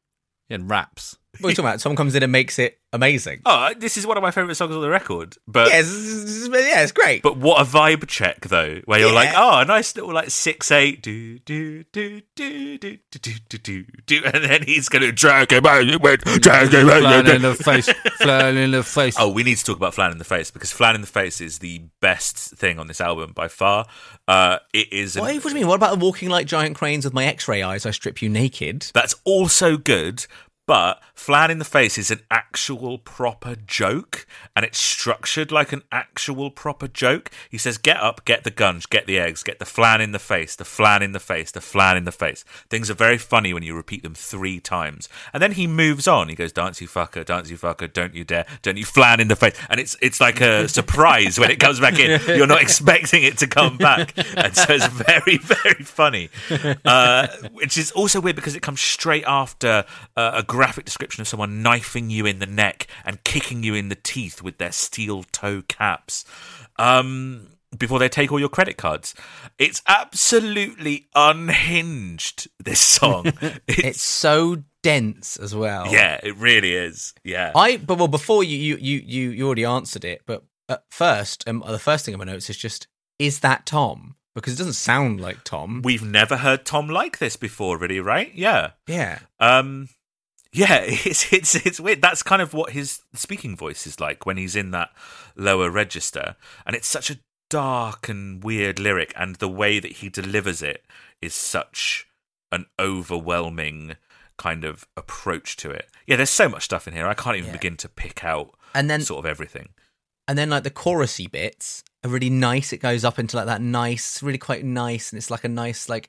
and raps. What are you talking about? Someone comes in and makes it amazing. Oh, this is one of my favorite songs on the record. But yeah, it's, it's- it's- yeah, it's great. but what a vibe check though, where you're like, oh, a nice little like six eight do do do do do do do do do do, and then he's gonna drag him out, drag him out. Flan in the face. Flan in the face. Oh, we need to talk about Flan in the Face because Flan in the Face is the best thing on this album by far. Uh, it is. an- what, what do you mean? What about walking like giant cranes with my X-ray eyes? I strip you naked. That's also good, but Flan in the Face is an actual proper joke, and it's structured like an actual proper joke. He says, Get up, get the guns, get the eggs, get the flan in the face, the flan in the face, the flan in the face. Things are very funny when you repeat them three times. And then he moves on. He goes, Dance you fucker, dance you fucker, don't you dare, don't you flan in the face. And it's it's like a <laughs> surprise when it comes back in. You're not <laughs> expecting it to come back. And so it's <laughs> very, very funny. Uh, which is also weird because it comes straight after uh, a graphic description of someone knifing you in the neck and kicking you in the teeth with their steel toe caps. Um, before they take all your credit cards. It's absolutely unhinged, this song. <laughs> It's It's, so dense as well. yeah, it really is. Yeah. I but well before you you you you, you already answered it, but at first, um, the first thing on my notes is just is that Tom because it doesn't sound like Tom. We've never heard Tom like this before, really, right? Yeah. yeah, Um, yeah, <laughs> it's it's it's weird. That's kind of what his speaking voice is like when he's in that lower register, and it's such a dark and weird lyric, and the way that he delivers it is such an overwhelming kind of approach to it. Yeah, there's so much stuff in here. I can't even Yeah. begin to pick out and then sort of everything. and then like the chorusy bits are really nice. It goes up into like that nice, really quite nice, and it's like a nice like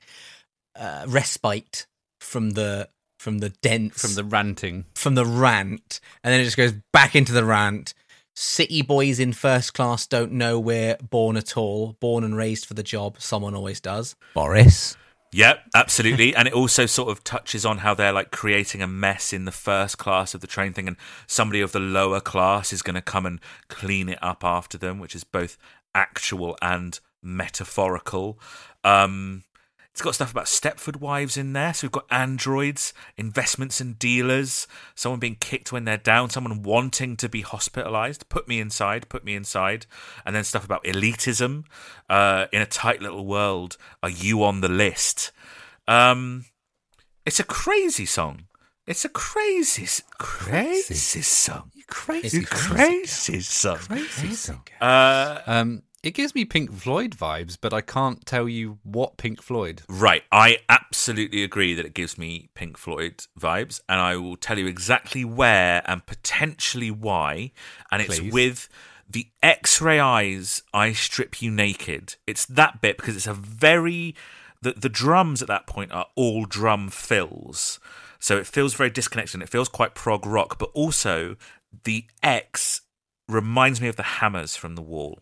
uh, respite from the from the dense From the ranting. from the rant, and then it just goes back into the rant. City boys in first class don't know we're born at all. Born and raised for the job. Someone always does. Boris. Yep, absolutely. and it also sort of touches on how they're like creating a mess in the first class of the train thing, and somebody of the lower class is going to come and clean it up after them, which is both actual and metaphorical. Um, it's got stuff about Stepford wives in there. So we've got androids, investments and dealers, someone being kicked when they're down, someone wanting to be hospitalized. Put me inside, put me inside. And then stuff about elitism. Uh, in a tight little world, are you on the list? Um, it's a crazy song. It's a crazy, s- crazy song. Crazy, Crazy song. crazy song. Uh, Um, it gives me Pink Floyd vibes, but I can't tell you what Pink Floyd. Right, I absolutely agree that it gives me Pink Floyd vibes, and I will tell you exactly where and potentially why. And it's Please. with the X ray eyes, I strip you naked. It's that bit because it's a very the the drums at that point are all drum fills, so it feels very disconnected. and It feels quite prog rock, but also the X reminds me of the hammers from the wall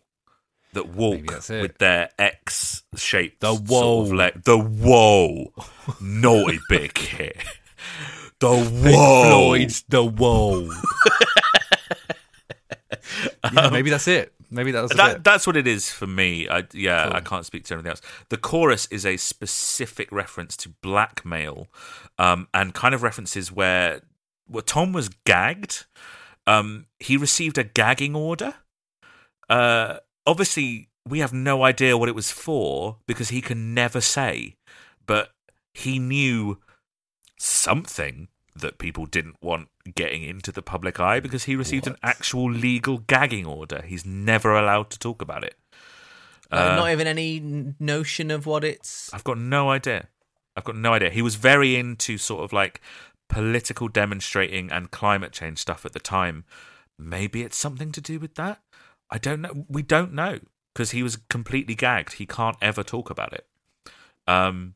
that walk that's with their X shaped The sort of whoa. leg. The whoa, naughty <laughs> big kid. The whoa. the whoa. yeah, maybe that's it. Maybe that That, it. that's what it is for me. I, yeah, Cool. I can't speak to anything else. The chorus is a specific reference to blackmail, um, and kind of references where well, Tom was gagged. Um, he received a gagging order. Uh, obviously, we have no idea what it was for because he can never say, but he knew something that people didn't want getting into the public eye because he received an actual legal gagging order. He's never allowed to talk about it. Uh, not even any notion of what it's. I've got no idea. I've got no idea. He was very into sort of like political demonstrating and climate change stuff at the time. Maybe it's something to do with that. I don't know. We don't know because he was completely gagged. He can't ever talk about it. Um,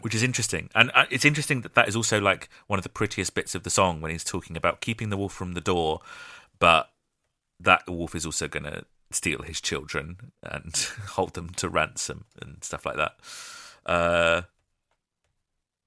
which is interesting, and uh, it's interesting that that is also like one of the prettiest bits of the song when he's talking about keeping the wolf from the door, but that wolf is also going to steal his children and <laughs> hold them to ransom and stuff like that. Uh,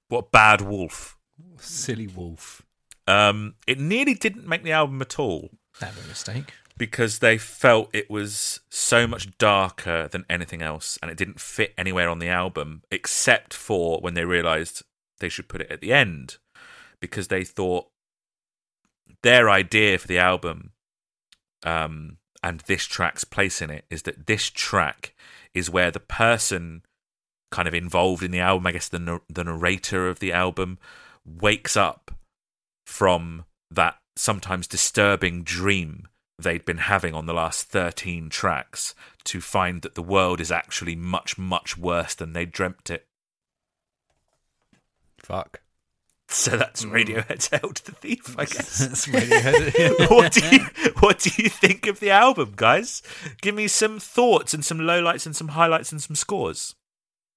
what bad wolf? Silly wolf. Um, it nearly didn't make the album at all That was a mistake. Because they felt it was so much darker than anything else and it didn't fit anywhere on the album except for when they realized they should put it at the end because they thought their idea for the album um, and this track's place in it is that this track is where the person kind of involved in the album, I guess the the narrator of the album, wakes up from that sometimes disturbing dream they'd been having on the last 13 tracks to find that the world is actually much, much worse than they dreamt it. Fuck. So that's hmm. Radiohead's Hail to the Thief, I <laughs> guess. That's Radiohead. <laughs> what do you what do you think of the album, guys? Give me some thoughts and some lowlights and some highlights and some scores.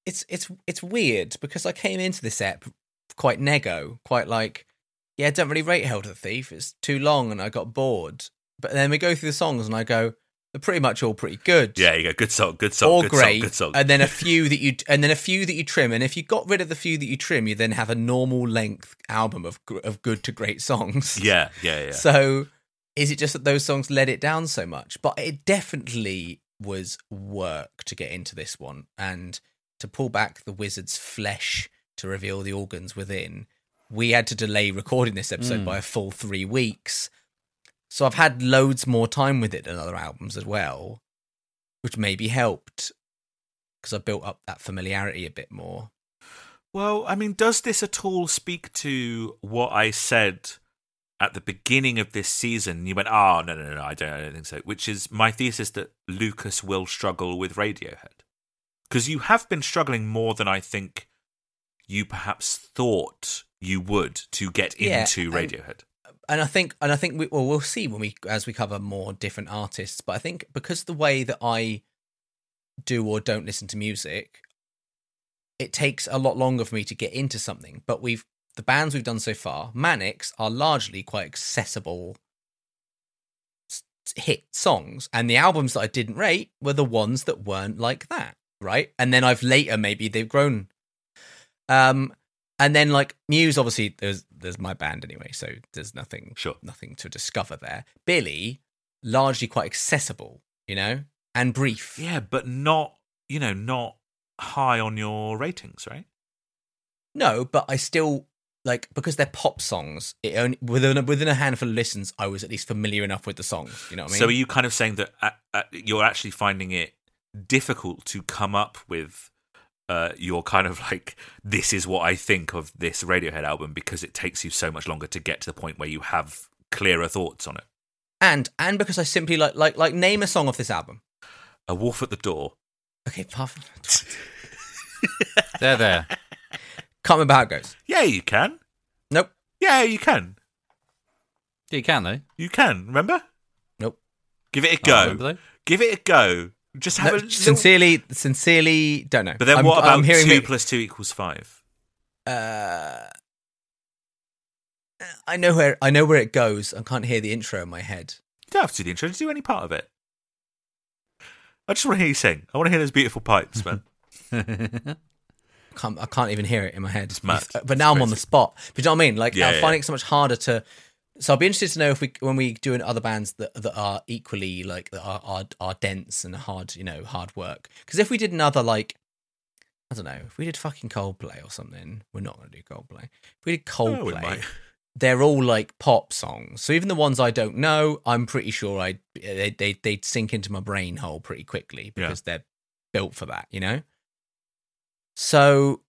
It's it's it's weird because I came into this ep quite nego, quite like, yeah, don't really rate Hail to the Thief. It's too long, and I got bored. But then we go through the songs, and I go, they're pretty much all pretty good. Yeah, you go. Good song, good song, or good great, song, good song. and then a few <laughs> that you and then a few that you trim, and if you got rid of the few that you trim, you then have a normal length album of of good to great songs. yeah, yeah, yeah. So is it just that those songs let it down so much? But it definitely was work to get into this one and to pull back the wizard's flesh to reveal the organs within. We had to delay recording this episode Mm. by a full three weeks. So I've had loads more time with it than other albums as well, which maybe helped because I built up that familiarity a bit more. Well, I mean, does this at all speak to what I said at the beginning of this season? You went, "Oh, no, no, no, I don't, I don't think so." Which is my thesis that Lucas will struggle with Radiohead because you have been struggling more than I think you perhaps thought you would to get Yeah, into Radiohead. And I think and I think we well we'll see when we as we cover more different artists. But I think because the way that I do or don't listen to music, it takes a lot longer for me to get into something. But we've the bands we've done so far, Manics, are largely quite accessible hit songs, and the albums that I didn't rate were the ones that weren't like that, right? And then I've later maybe they've grown. Um, and then like Muse, obviously there's there's my band anyway, so there's nothing Sure. nothing to discover there. Billy, largely quite accessible, you know, and brief. Yeah, but not you know not high on your ratings, right? No, but I still like because they're pop songs. It only within a, within a handful of listens, I was at least familiar enough with the songs. You know what I mean? So are you kind of saying that uh, uh, you're actually finding it difficult to come up with uh, your kind of like this is what I think of this Radiohead album because it takes you so much longer to get to the point where you have clearer thoughts on it. and and because I simply like like like name a song off this album. A Wolf at the Door. Okay, puff. there, there. Can't remember how it goes. Yeah, you can. Nope. Yeah, you can. Yeah, you can though. You can. Remember? Nope. Give it a Oh, go. remember? Give it a go. Just have No, a little- sincerely, sincerely, don't know. But then I'm- what about I'm hearing two mi- plus two equals five? uh, I know where I know where it goes. I can't hear the intro in my head. You don't have to do the intro. Just do any part of it. I just want to hear you sing. I want to hear those beautiful pipes, man. I <laughs> <laughs> can't, I can't even hear it in my head. It's mad. But now It's I'm on the spot. But you know what I mean? Like Yeah, I'm yeah, finding yeah. it so much harder to. So I'll be interested to know if we when we do in other bands that that are equally like that are are, are dense and hard, you know, hard work. Because if we did another like. I don't know. If we did fucking Coldplay or something, we're not going to do Coldplay. If we did Oh, we Coldplay, they're all like pop songs. So even the ones I don't know, I'm pretty sure I they they they'd sink into my brain hole pretty quickly Yeah. because they're built for that, you know. So,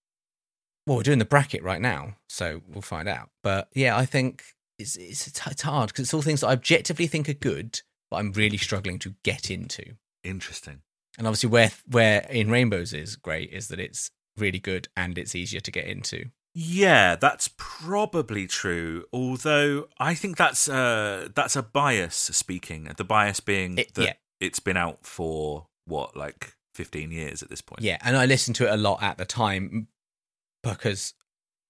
well, we're doing the bracket right now, so we'll find out. But yeah, I think it's it's it's hard because it's all things that I objectively think are good, but I'm really struggling to get into. Interesting. And obviously, where where in Rainbows is great is that it's really good and it's easier to get into. Yeah, that's probably true. Although I think that's uh that's a bias speaking. The bias being It- that yeah. it's been out for what, like fifteen years at this point. Yeah, and I listened to it a lot at the time because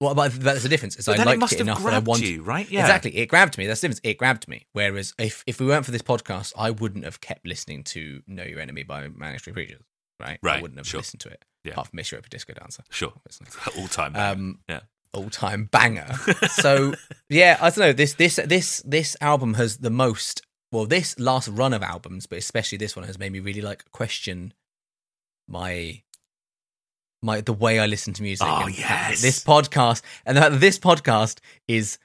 well, but that's the difference. Is But I then it must it have enough that I wanted. you, right? Yeah. Exactly, it grabbed me. That's the difference. It grabbed me. Whereas if if we weren't for this podcast, I wouldn't have kept listening to "Know Your Enemy" by Manic Street Preachers. Right, right. I wouldn't have sure. listened to it. Yeah. Apart from "Miss Europa Disco Dancer," Sure. obviously. <laughs> All time. Um, yeah. all time banger. <laughs> so yeah, I don't know. This this this this album has the most. Well, this last run of albums, but especially this one, has made me really like question my my the way I listen to music. Oh, and the fact that yes. this podcast and that this podcast is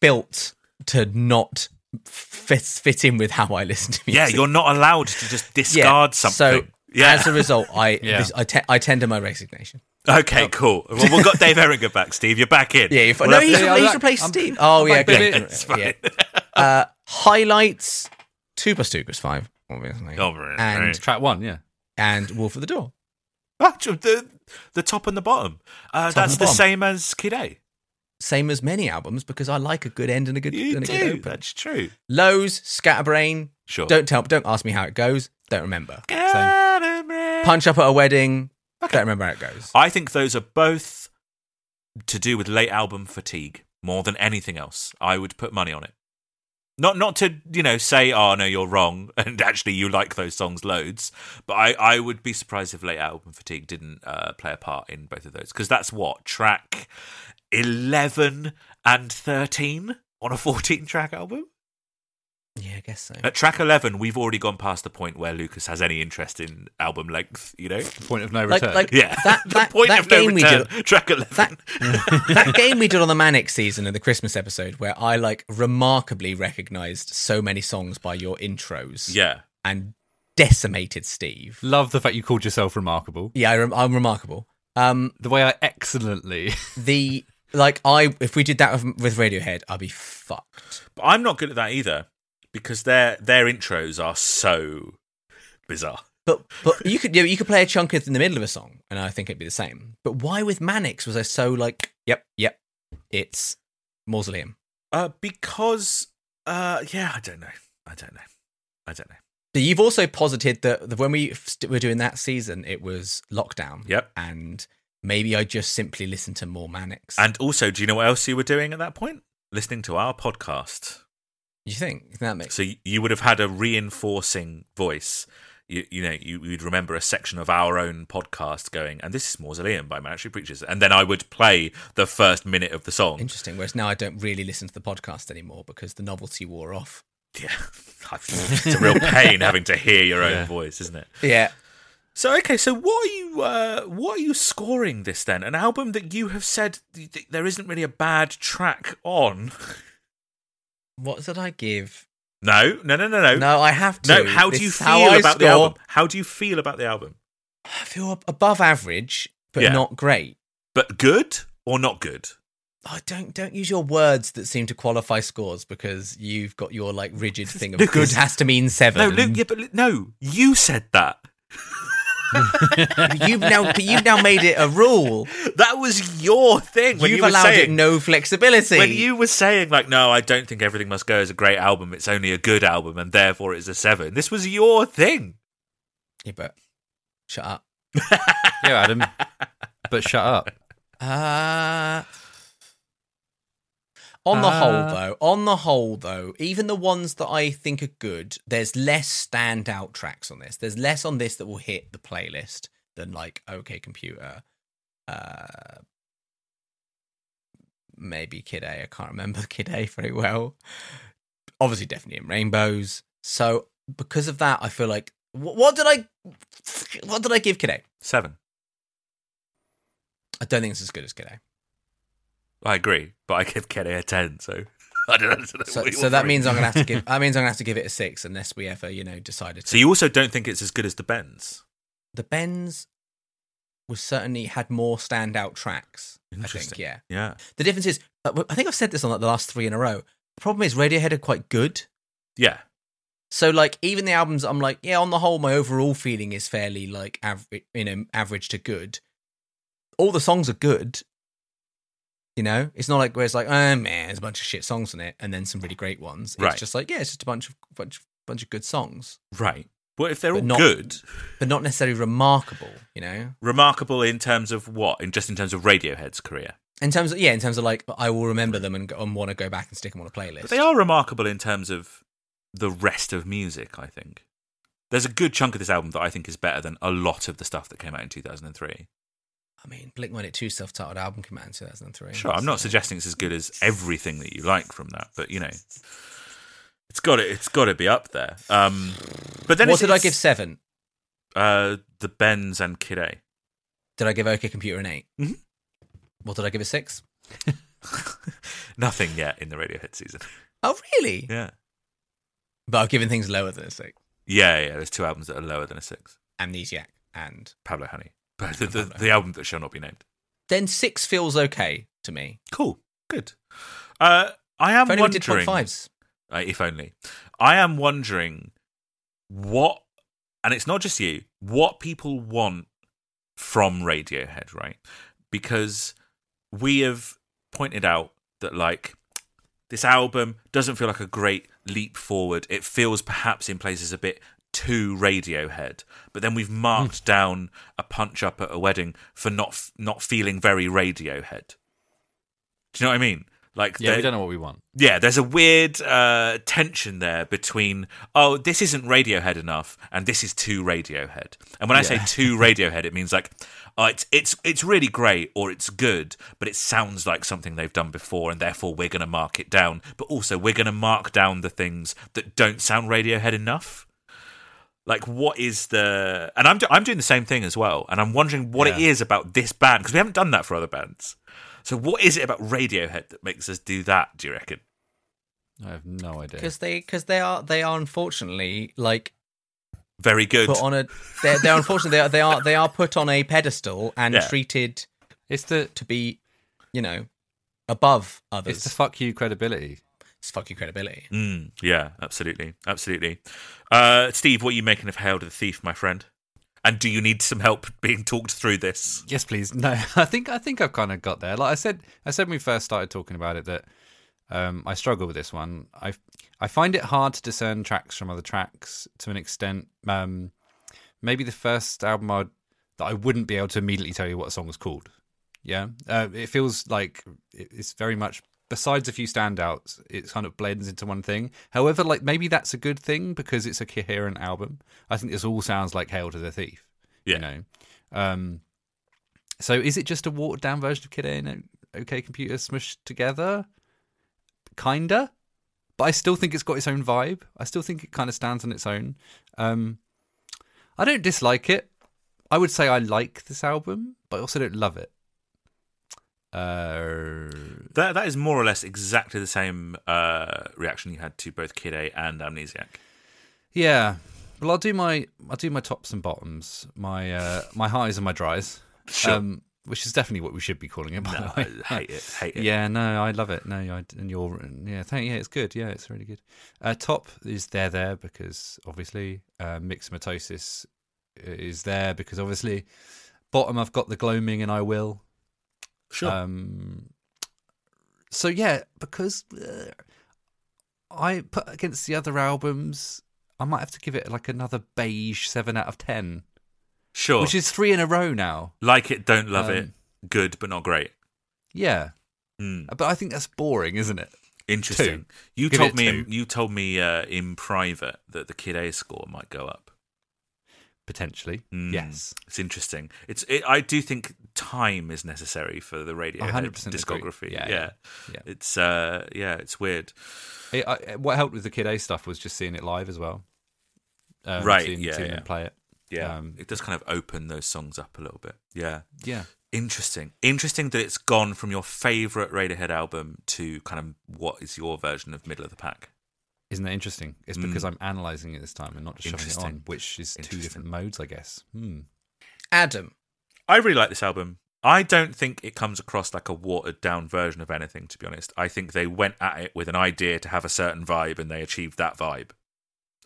built to not fit fit in with how I listen to music. Yeah, you're not allowed to just discard So something. yeah. as a result, I <laughs> Yeah. this, I, te- I tender my resignation. okay, cool. Well, we've got Dave Eringer back, Steve. You're back in. Yeah, if, We'll no, have he's, to- Yeah, he's I'm replaced back. Steve. Oh I'm yeah, good. baby. Yeah, it's fine. Yeah. <laughs> Uh, highlights: two plus two equals five, obviously, Oh, right, and right. Track one, yeah. and Wolf of the Door. Ah, the the top and the bottom. Uh, Top that's the bottom. same as Kid A. Same as many albums because I like a good end and a good You and a good open. That's true. Lows, Scatterbrain. Sure. Don't tell. Don't ask me how it goes. Don't remember. So, Punch. punch up at a wedding. I don't remember how it goes. I think those are both to do with late album fatigue more than anything else. I would put money on it. Not not to you know say oh no you're wrong <laughs> and actually you like those songs loads, but I I would be surprised if late album fatigue didn't uh, play a part in both of those because that's what track eleven and thirteen on a fourteen track album. Yeah, I guess so. At track eleven, we've already gone past the point where Lucas has any interest in album length. You know, Point of no return. like- yeah, That- <laughs> the that- point that of no game we return. did- Track eleven. That that game we did on the Manic season of the Christmas episode, where I like remarkably recognized so many songs by your intros, yeah. and decimated Steve. Love the fact you called yourself remarkable. Yeah, I rem- I'm remarkable. Um, The way I excellently. <laughs> the like I if we did that with, with Radiohead, I'd be fucked. But I'm not good at that either because their their intros are so bizarre. But but you could you could play a chunk in the middle of a song, and I think it'd be the same. But why with Manics was I so like, yep, yep, it's Mausoleum. Uh, because uh, yeah, I don't know. I don't know. I don't know. But you've also posited that that when we were doing that season, it was lockdown. Yep. and maybe I just simply listened to more Manics. And also, do you know what else you were doing at that point? Listening to our podcast. You think that makes So you would have had a reinforcing voice. You, you know, you, you'd remember a section of our own podcast going, and this is Mausoleum by Manic Street Preachers. And then I would play the first minute of the song. interesting? Whereas now I don't really listen to the podcast anymore because the novelty wore off. Yeah. <laughs> it's a real pain having to hear your own Yeah. voice, isn't it? Yeah, So okay, so what are you uh, what are you scoring this then? An album that you have said th- th- there isn't really a bad track on. <laughs> what did I give? No, no, no, no, no. No, I have to. No, how do you feel about the album? How do you feel about the album? I feel ab- above average, but Yeah. not great. But good or not good? Oh, don't don't use your words that seem to qualify scores because you've got your like rigid <laughs> thing of Lucas. good has to mean seven. No, Luke, yeah, but no, you said that. <laughs> you've now you've now made it a rule. That was your thing when you've you were allowed it no flexibility. when you were saying like, no, I don't think everything must go as a great album. It's only a good album, and therefore it's a seven. This was your thing. Yeah, but shut up. <laughs> Yeah, Adam. but shut up. Uh on the whole Uh, though, on the whole though, even the ones that I think are good, there's less standout tracks on this. There's less on this that will hit the playlist than like OK Computer, uh maybe Kid A. I can't remember <laughs> Kid A very well. Obviously definitely in Rainbows. So because of that, I feel like what, what did I what did I give Kid A? Seven. I don't think it's as good as Kid A. I agree, but I give Kenny a ten, so <laughs> I don't know. I don't know So, so that means. I'm gonna have to give. <laughs> That means I'm gonna have to give it a six, unless we ever, you know, decided. To. So you also don't think it's as good as the Bends? the Bends was certainly had more standout tracks. I think, Interesting. yeah. Yeah. The difference is, uh, I think I've said this on like the last three in a row. The problem is Radiohead are quite good. Yeah. So like even the albums, I'm like, yeah, on the whole, my overall feeling is fairly like average, you know, average to good. All the songs are good. You know, it's not like where it's like, oh man, there's a bunch of shit songs on it, and then some really great ones. It's Right. just like, yeah, it's just a bunch of bunch bunch of good songs, Right. Well, if they're But all not- good, but not necessarily remarkable. You know, remarkable in terms of what? In just in terms of Radiohead's career. in terms of yeah, in terms of like, I will remember them and, and want to go back and stick them on a playlist. But they are remarkable in terms of the rest of music, I think. There's a good chunk of this album that I think is better than a lot of the stuff that came out in 2003. I mean, Blink One Eight Two self-titled album came out in 2003. Sure, I'm not suggesting it's as good as everything that you like from that, but you know, it's got to it's got to be up there. Um, but then What did I give seven? Uh, the Bends and Kid A. Did I give OK Computer an 8 Mhm. What did I give a six? <laughs> Nothing yet in the Radiohead season. Oh, really? Yeah, But I've given things lower than a six. yeah, yeah. There's two albums that are lower than a six. Amnesiac and Pablo Honey, but the, the, the album that shall not be named. then six feels okay to me. Cool, good. Uh, I am If only we did wondering. point fives. Uh, if only. I am wondering what, and it's not just you, what people want from Radiohead, right? Because we have pointed out that, like, this album doesn't feel like a great leap forward. It feels perhaps in places a bit too Radiohead, but then we've marked down a punch up at a wedding for not f- not feeling very Radiohead. Do you know what I mean? Like, Yeah, we don't know what we want. yeah, there's a weird uh, tension there between oh, this isn't Radiohead enough, and this is too Radiohead. And when I say too <laughs> Radiohead, it means like oh, it's it's it's really great or it's good, but it sounds like something they've done before, and therefore we're going to mark it down. But also we're going to mark down the things that don't sound Radiohead enough. Like what is the? And I'm do- I'm doing the same thing as well, and I'm wondering what it Yeah. is about this band because we haven't done that for other bands. So what is it about Radiohead that makes us do that? Do you reckon? I have no idea. Because they, because they are, they are unfortunately like Very good. put on a. They're, they're unfortunately they are, they are they are put on a pedestal and Yeah. treated It's the to be, you know, above others. it's the fuck you credibility. It's fuck your credibility. Mm, yeah, absolutely, absolutely. Uh, Steve, what are you making of Hail to the Thief, my friend? And do you need some help being talked through this? Yes, please. No, <laughs> I think I think I've kind of got there. Like I said, I said when we first started talking about it that um, I struggle with this one. I I find it hard to discern tracks from other tracks to an extent. Um, maybe the first album I'd, that I wouldn't be able to immediately tell you what a song was called. Yeah, uh, it feels like it's very much. Besides a few standouts, it kind of blends into one thing. However, like maybe that's a good thing because it's a coherent album. I think this all sounds like "Hail to the Thief." Yeah. You know, um, so is it just a watered down version of Kid A and OK Computer smushed together? Kinda. But I still think it's got its own vibe. I still think it kind of stands on its own. Um, I don't dislike it. I would say I like this album, but I also don't love it. Uh, That that is more or less exactly the same uh, reaction you had to both Kid A and Amnesiac. yeah. Well, I'll do my I'll do my tops and bottoms, my uh, my highs and my dries, Sure. um, which is definitely what we should be calling it. By no, the way, I hate it. Hate it. <laughs> Yeah, no, I love it. No, I, and you're, yeah, thank, yeah, it's good. Yeah, it's really good. Uh, top is there, there because obviously uh, Myxomatosis is there because obviously bottom I've got the gloaming and I will. Sure. Um, so yeah, because uh, I put against the other albums, I might have to give it like another beige seven out of ten, Sure. which is three in a row now. like it, don't love it. Um, Good, but not great. Yeah, Mm. but I think that's boring, isn't it? Interesting. You Give told me. two. You told me uh, in private that the Kid A score might go up. Potentially, Mm. yes. It's interesting. It's. It, I do think time is necessary for the Radiohead 100% discography. Yeah, Yeah, yeah, yeah. It's. Uh, yeah, it's weird. It, I, what helped with the Kid A stuff was just seeing it live as well. Um, Right, Seeing, yeah, seeing yeah. them play it. Yeah, Um, it does kind of open those songs up a little bit. Yeah. Yeah. Interesting. Interesting that it's gone from your favorite Radiohead album to kind of what is your version of middle of the pack. Isn't that interesting? It's because Mm. I'm analysing it this time and not just shoving it on, which is two different modes, I guess. Hmm. Adam, I really like this album. I don't think it comes across like a watered down version of anything, to be honest. I think they went at it with an idea to have a certain vibe and they achieved that vibe.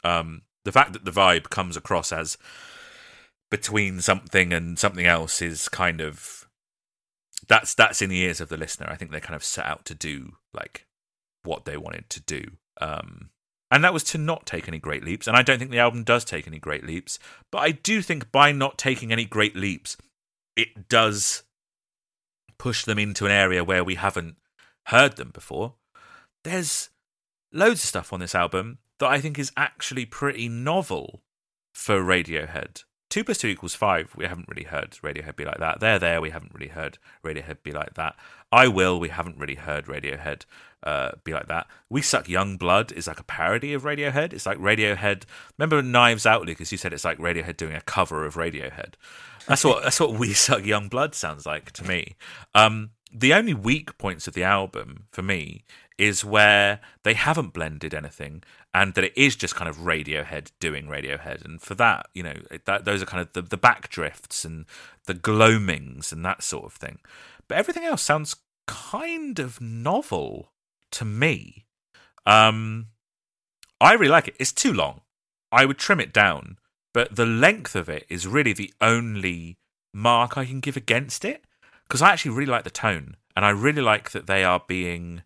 Um, the fact that the vibe comes across as between something and something else is kind of that's that's in the ears of the listener. I think they kind of set out to do like what they wanted to do. Um, and that was to not take any great leaps. And I don't think the album does take any great leaps. But I do think by not taking any great leaps, it does push them into an area where we haven't heard them before. There's loads of stuff on this album that I think is actually pretty novel for Radiohead. Two plus two equals five. We haven't really heard Radiohead be like that. They're there. We haven't really heard Radiohead be like that. I will. We haven't really heard Radiohead uh, be like that. We suck young blood is like a parody of Radiohead. It's like Radiohead. Remember Knives Out, Lucas? You said it's like Radiohead doing a cover of Radiohead. That's what that's what we suck young blood sounds like to me. Um, the only weak points of the album for me is where they haven't blended anything and that it is just kind of Radiohead doing Radiohead. And for that, you know, that those are kind of the, the back drifts and the gloamings and that sort of thing. But everything else sounds kind of novel to me. Um, I really like it. It's too long. I would trim it down, but the length of it is really the only mark I can give against it because I actually really like the tone and I really like that they are being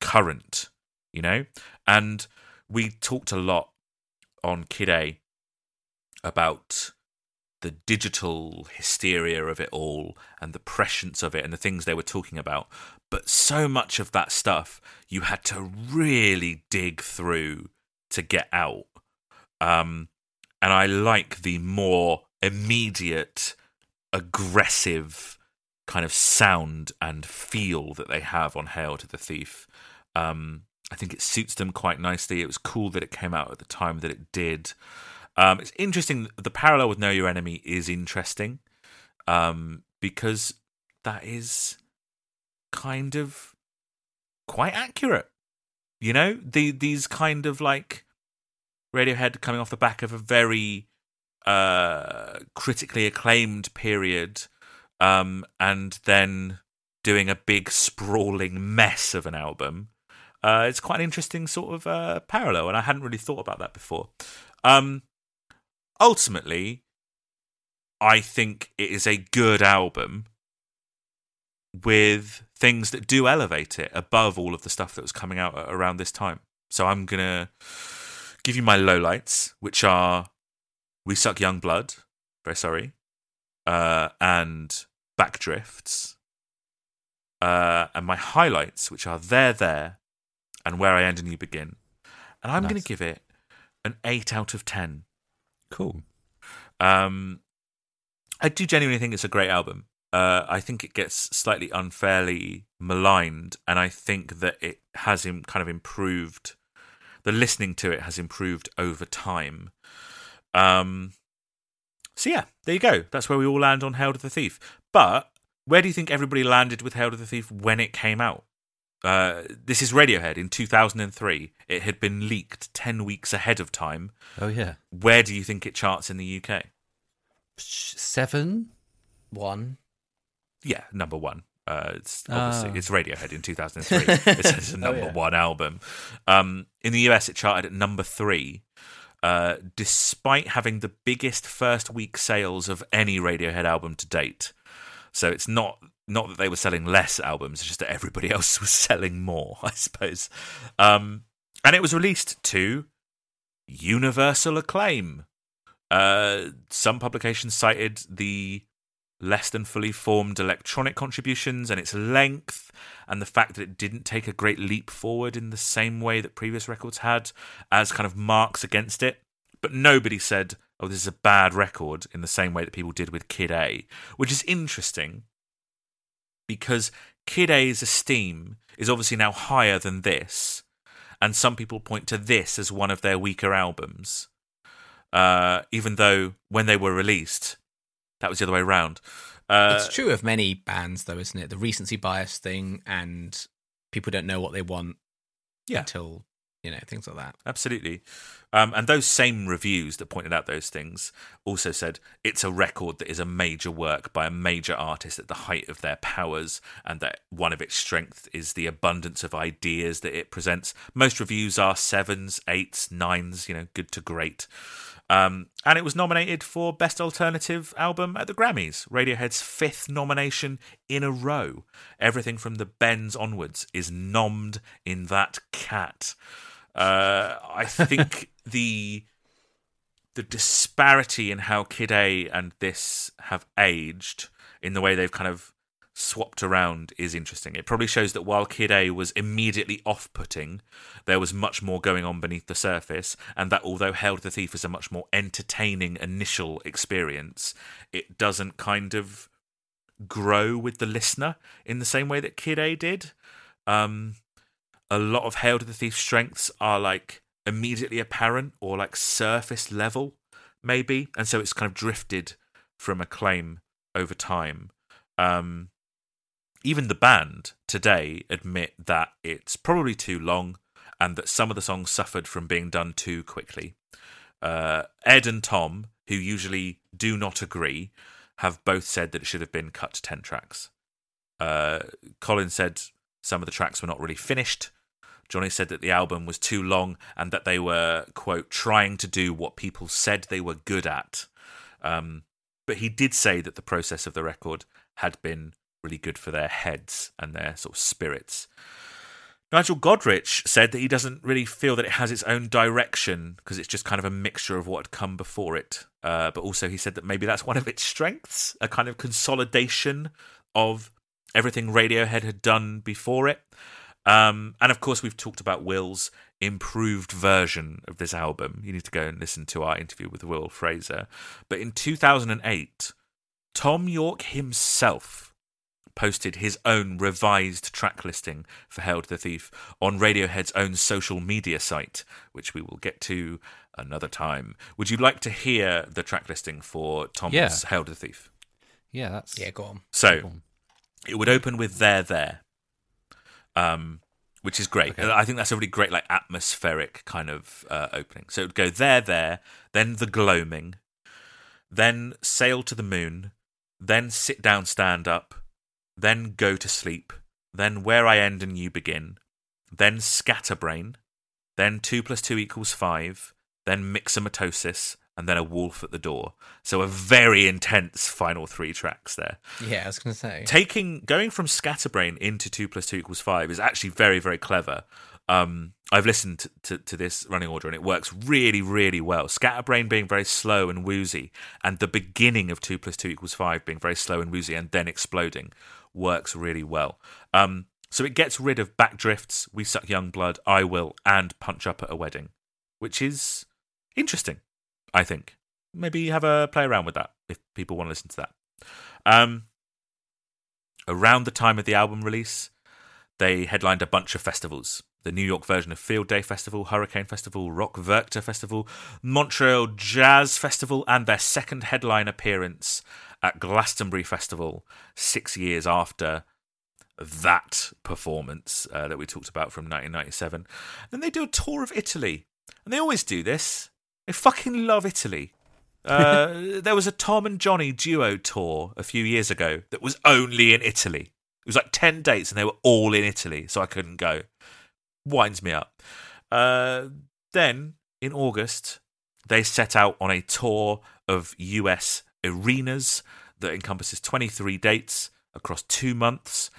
current, you know? And we talked a lot on Kid A about the digital hysteria of it all and the prescience of it and the things they were talking about. But so much of that stuff you had to really dig through to get out. Um, and I like the more immediate, aggressive kind of sound and feel that they have on Hail to the Thief. Um, I think it suits them quite nicely. It was cool that it came out at the time that it did. Um, it's interesting. The parallel with Know Your Enemy is interesting um, because that is kind of quite accurate. You know, the these kind of like Radiohead coming off the back of a very uh, critically acclaimed period, um, and then doing a big sprawling mess of an album. Uh, it's quite an interesting sort of uh, parallel, and I hadn't really thought about that before. Um, ultimately, I think it is a good album with things that do elevate it above all of the stuff that was coming out around this time. So I'm gonna give you my lowlights, which are "We Suck Young Blood," very sorry, uh, and "Backdrifts," uh, and my highlights, which are "There, There," and "Where I End and You Begin." And I'm gonna give it an eight out of ten. Cool. Um, I do genuinely think it's a great album. Uh, I think it gets slightly unfairly maligned, and I think that it has Im- kind of improved. The listening to it has improved over time. Um, so yeah, there you go. That's where we all land on Hail to the Thief. But where do you think everybody landed with Hail to the Thief when it came out? Uh, this is Radiohead in 2003. It had been leaked 10 weeks ahead of time. Oh yeah. Where do you think it charts in the UK? Seven. one. Yeah, number one. Uh, it's obviously Ah. it's Radiohead in 2003. <laughs> it's, it's a Oh, number yeah. one album. Um, in the US, it charted at number three, uh, despite having the biggest first week sales of any Radiohead album to date. So it's not not that they were selling less albums, it's just that everybody <laughs> else was selling more, I suppose. Um, and it was released to universal acclaim. Uh, some publications cited the less than fully formed electronic contributions and its length, and the fact that it didn't take a great leap forward in the same way that previous records had as kind of marks against it. But nobody said, oh, this is a bad record in the same way that people did with Kid A, which is interesting because Kid A's esteem is obviously now higher than this, and some people point to this as one of their weaker albums. Uh, even though when they were released, that was the other way around. Uh, it's true of many bands, though, isn't it? The recency bias thing, and people don't know what they want Yeah. until you know things like that. Absolutely. Um, and those same reviews that pointed out those things also said it's a record that is a major work by a major artist at the height of their powers, and that one of its strengths is the abundance of ideas that it presents. Most reviews are sevens, eights, nines, you know, good to great. Um, and it was nominated for Best Alternative Album at the Grammys, Radiohead's fifth nomination in a row. Everything from the Bends onwards is nommed in that cat. Uh, I think <laughs> the the disparity in how Kid A and this have aged in the way they've kind of swapped around is interesting. It probably shows that while Kid A was immediately off putting, there was much more going on beneath the surface, and that although Hail to the Thief is a much more entertaining initial experience, it doesn't kind of grow with the listener in the same way that Kid A did. Um, a lot of Hail to the Thief's strengths are like immediately apparent or like surface level, maybe, and so it's kind of drifted from acclaim over time. Um, even the band today admit that it's probably too long and that some of the songs suffered from being done too quickly. Uh, Ed and Tom, who usually do not agree, have both said that it should have been cut to 10 tracks. Uh, Colin said some of the tracks were not really finished. Johnny said that the album was too long and that they were, quote, trying to do what people said they were good at. Um, but he did say that the process of the record had been really good for their heads and their sort of spirits. Nigel Godrich said that he doesn't really feel that it has its own direction because it's just kind of a mixture of what had come before it. Uh, but also, he said that maybe that's one of its strengths a kind of consolidation of everything Radiohead had done before it. Um, and of course, we've talked about Will's improved version of this album. You need to go and listen to our interview with Will Fraser. But in 2008, Tom Yorke himself posted his own revised track listing for Hail to the Thief on Radiohead's own social media site, which we will get to another time. Would you like to hear the track listing for Tom's Yeah. Hail to the Thief? Yeah, that's Yeah, go on. So it would open with "There, There," um, which is great. Okay. I think that's a really great, like atmospheric kind of uh, opening. So it would go "There, There," then "The Gloaming," then "Sail to the Moon," then "Sit Down, Stand Up," then "Go to Sleep," then "Where I End and You Begin," then "Scatterbrain," then two plus two equals five, then "Myxomatosis." And then a wolf at the door. So a very intense final three tracks there. Yeah, I was going to say. taking going from scatterbrain into two plus two equals five is actually very very clever. Um i've listened to, to, to this running order and it works really really well. Scatterbrain being very slow and woozy and the beginning of two plus two equals five being very slow and woozy and then exploding works really well. Um so it gets rid of backdrifts we suck young blood i will and punch up at a wedding which is interesting i think maybe have a play around with that if people want to listen to that um around the time of the album release, they headlined a bunch of festivals. The New York version of Field Day Festival, Hurricane Festival, Rock Werchter Festival, Montreal Jazz Festival, and their second headline appearance at Glastonbury Festival six years after that performance uh, that we talked about from 1997. Then they do a tour of Italy. And they always do this. They fucking love Italy. Uh, <laughs> there was a Tom and Johnny duo tour a few years ago that was only in Italy. It was like 10 dates and they were all in Italy, so I couldn't go. Winds me up. Uh, then, in August, they set out on a tour of US arenas that encompasses 23 dates across two months.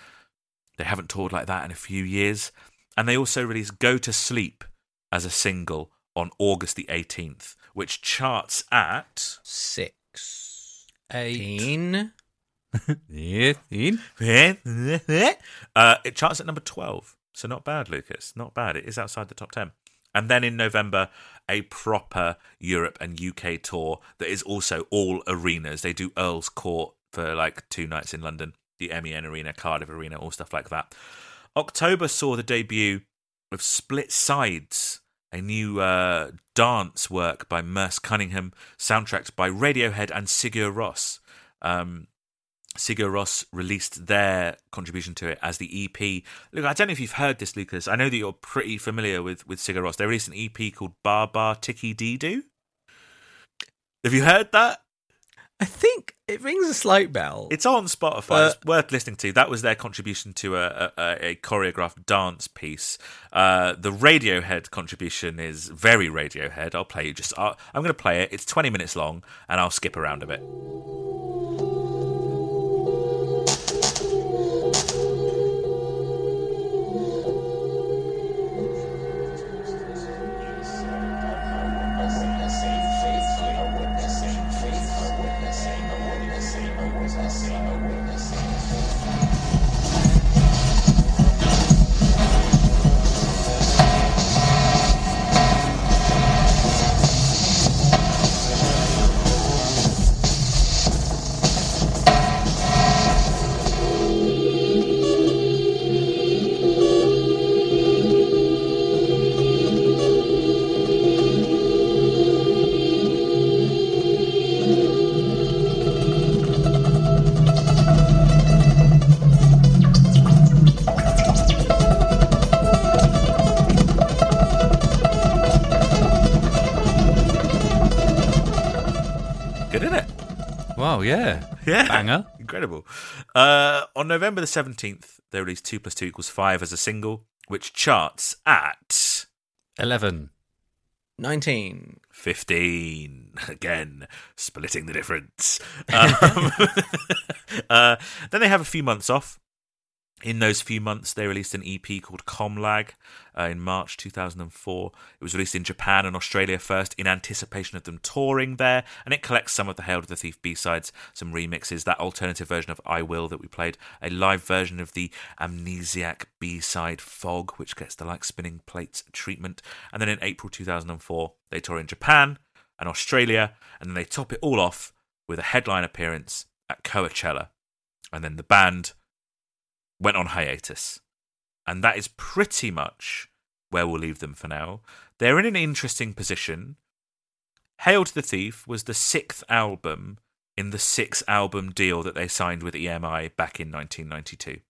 They haven't toured like that in a few years. And they also released Go to Sleep as a single on August the 18th, which charts at Six. Eight. Eighteen. <laughs> uh, it charts at number 12. So not bad, Lucas. Not bad. It is outside the top 10. And then in November, a proper Europe and UK tour that is also all arenas. They do Earl's Court for like two nights in London, the MEN Arena, Cardiff Arena, all stuff like that. October saw the debut of Split Sides, a new uh, dance work by Merce Cunningham, soundtracked by Radiohead and Sigur Rós. Um, Sigur Rós released their contribution to it as the EP. Look, I don't know if you've heard this, Lucas. I know that you're pretty familiar with with Sigur Rós. They released an EP called Ba Ba Ti Ki Di Do. Have you heard that? I think it rings a slight bell. It's on Spotify. But- it's worth listening to. That was their contribution to a, a, a choreographed dance piece. Uh, the Radiohead contribution is very Radiohead. I'll play you just. I'll, I'm going to play it. It's 20 minutes long, and I'll skip around a bit. Yeah. Yeah. Banger. <laughs> Incredible. Uh, on November the 17th, they released 2 plus 2 equals 5 as a single, which charts at 11. 19. 15. <laughs> Again, splitting the difference. <laughs> Um, uh, then they have a few months off. In those few months, they released an EP called COM LAG uh, in March 2004. It was released in Japan and Australia first in anticipation of them touring there, and it collects some of the Hail to the Thief B sides, some remixes, that alternative version of I Will that we played, a live version of the Amnesiac B side Fog, which gets the like spinning plates treatment. And then in April 2004, they tour in Japan and Australia, and then they top it all off with a headline appearance at Coachella. And then the band went on hiatus. And that is pretty much where we'll leave them for now. They're in an interesting position. Hail to the Thief was the sixth album in the six album deal that they signed with EMI back in 1992.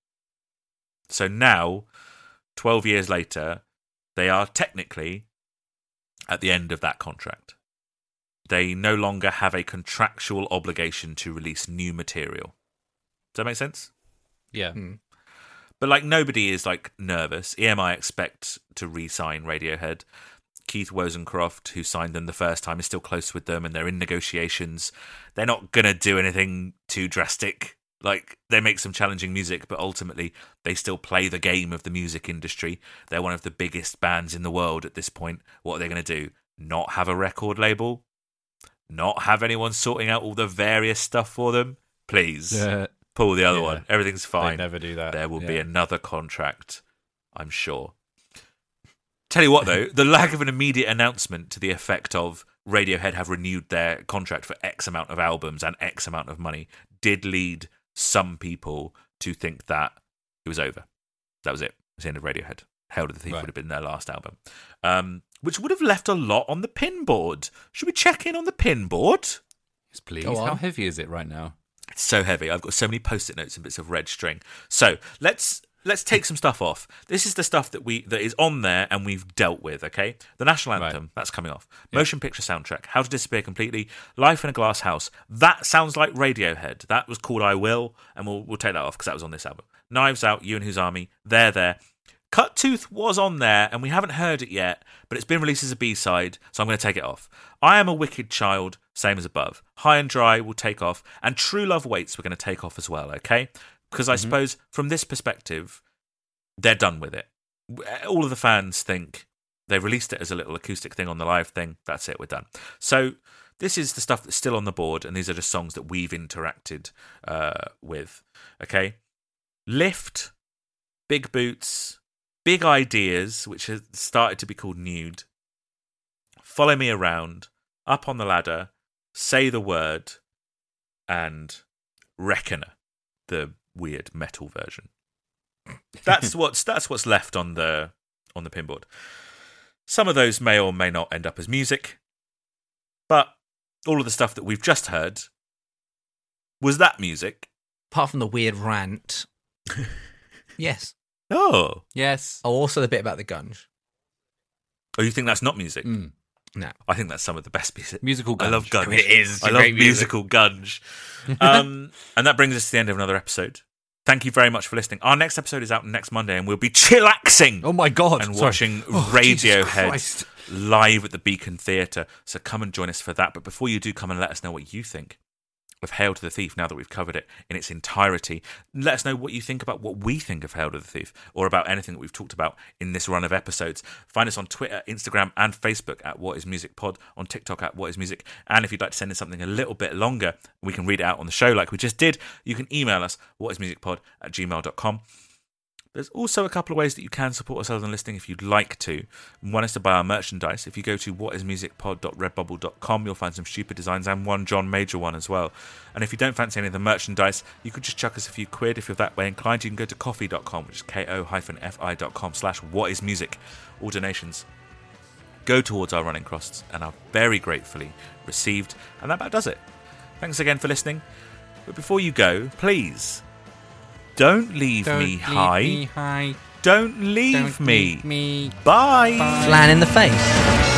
So now, 12 years later, they are technically at the end of that contract. They no longer have a contractual obligation to release new material. Does that make sense? Yeah. Hmm. But like nobody is like nervous. EMI expect to re-sign Radiohead. Keith Wozencroft, who signed them the first time, is still close with them, and they're in negotiations. They're not gonna do anything too drastic. Like they make some challenging music, but ultimately they still play the game of the music industry. They're one of the biggest bands in the world at this point. What are they gonna do? Not have a record label? Not have anyone sorting out all the various stuff for them? Please Yeah. Pull the other Yeah. one. Everything's fine They'd never do that. there will be another contract, I'm sure. Tell you what, though, <laughs> the lack of an immediate announcement to the effect of Radiohead have renewed their contract for X amount of albums and X amount of money did lead some people to think that it was over. That was it. It was the end of Radiohead. Hail to the Thief Right. would have been their last album, um, which would have left a lot on the pin board. Should we check in on the pin board? Yes, please. Go on. How heavy is it right now? It's so heavy. I've got so many post-it notes and bits of red string. So let's let's take some stuff off. This is the stuff that we that is on there and we've dealt with. Okay, the national Right. anthem that's coming off. Motion picture soundtrack. How to disappear completely. Life in a glass house. That sounds like Radiohead. That was called I Will, and we'll we'll take that off because that was on this album. Knives Out. You and Whose Army. They're there. Cuttooth was on there, and we haven't heard it yet, but it's been released as a B side, so I'm going to take it off. I Am a Wicked Child, same as above. High and Dry will take off, and True Love Waits we're going to take off as well, okay? Because I suppose from this perspective, they're done with it. All of the fans think They released it as a little acoustic thing on the live thing. That's it. We're done. So this is the stuff that's still on the board, and these are just songs that we've interacted uh, with. Okay, lift, big boots, big ideas, which has started to be called nude. Follow me around, up on the ladder, say the word, and reckoner, the weird metal version. That's <laughs> what's that's what's left on the on the pinboard. Some of those may or may not end up as music, but all of the stuff that we've just heard was that music. Apart from the weird rant. <laughs> yes. Oh, Yes. Oh, also the bit about the gunge. oh, you think that's not music? Mm. No. I think that's some of the best music. Musical I love gunge. gunge. I <laughs> mean, it is. I love great music. musical gunge. Um, <laughs> and that brings us to the end of another episode. Thank you very much for listening. Our next episode is out next Monday, and we'll be chillaxing Oh my god. and Sorry. watching Oh, Radiohead live at the Beacon Theatre. So come and join us for that. But before you do, come and let us know what you think of Hail to the Thief now that we've covered it in its entirety. Let us know what you think about what we think of Hail to the Thief or about anything that we've talked about in this run of episodes. Find us on Twitter, Instagram, and Facebook at What Is Music Pod, on TikTok at What Is Music. And if you'd like to send in something a little bit longer, we can read it out on the show like we just did. You can email us, whatismusicpod at gmail.com. There's also a couple of ways that you can support us ourselves on listening if you'd like to. One is to buy our merchandise. If you go to whatismusicpod.redbubble.com, you'll find some stupid designs and one John Major one as well. And if you don't fancy any of the merchandise, you could just chuck us a few quid. If you're that way inclined, you can go to coffee.com, which is ko-fi.com slash whatismusic. All donations go towards our running costs and are very gratefully received. And that about does it. Thanks again for listening. But before you go, please don't leave Don't me leave high. me high. Don't leave Don't me. leave me. Bye. Bye. Flan in the face.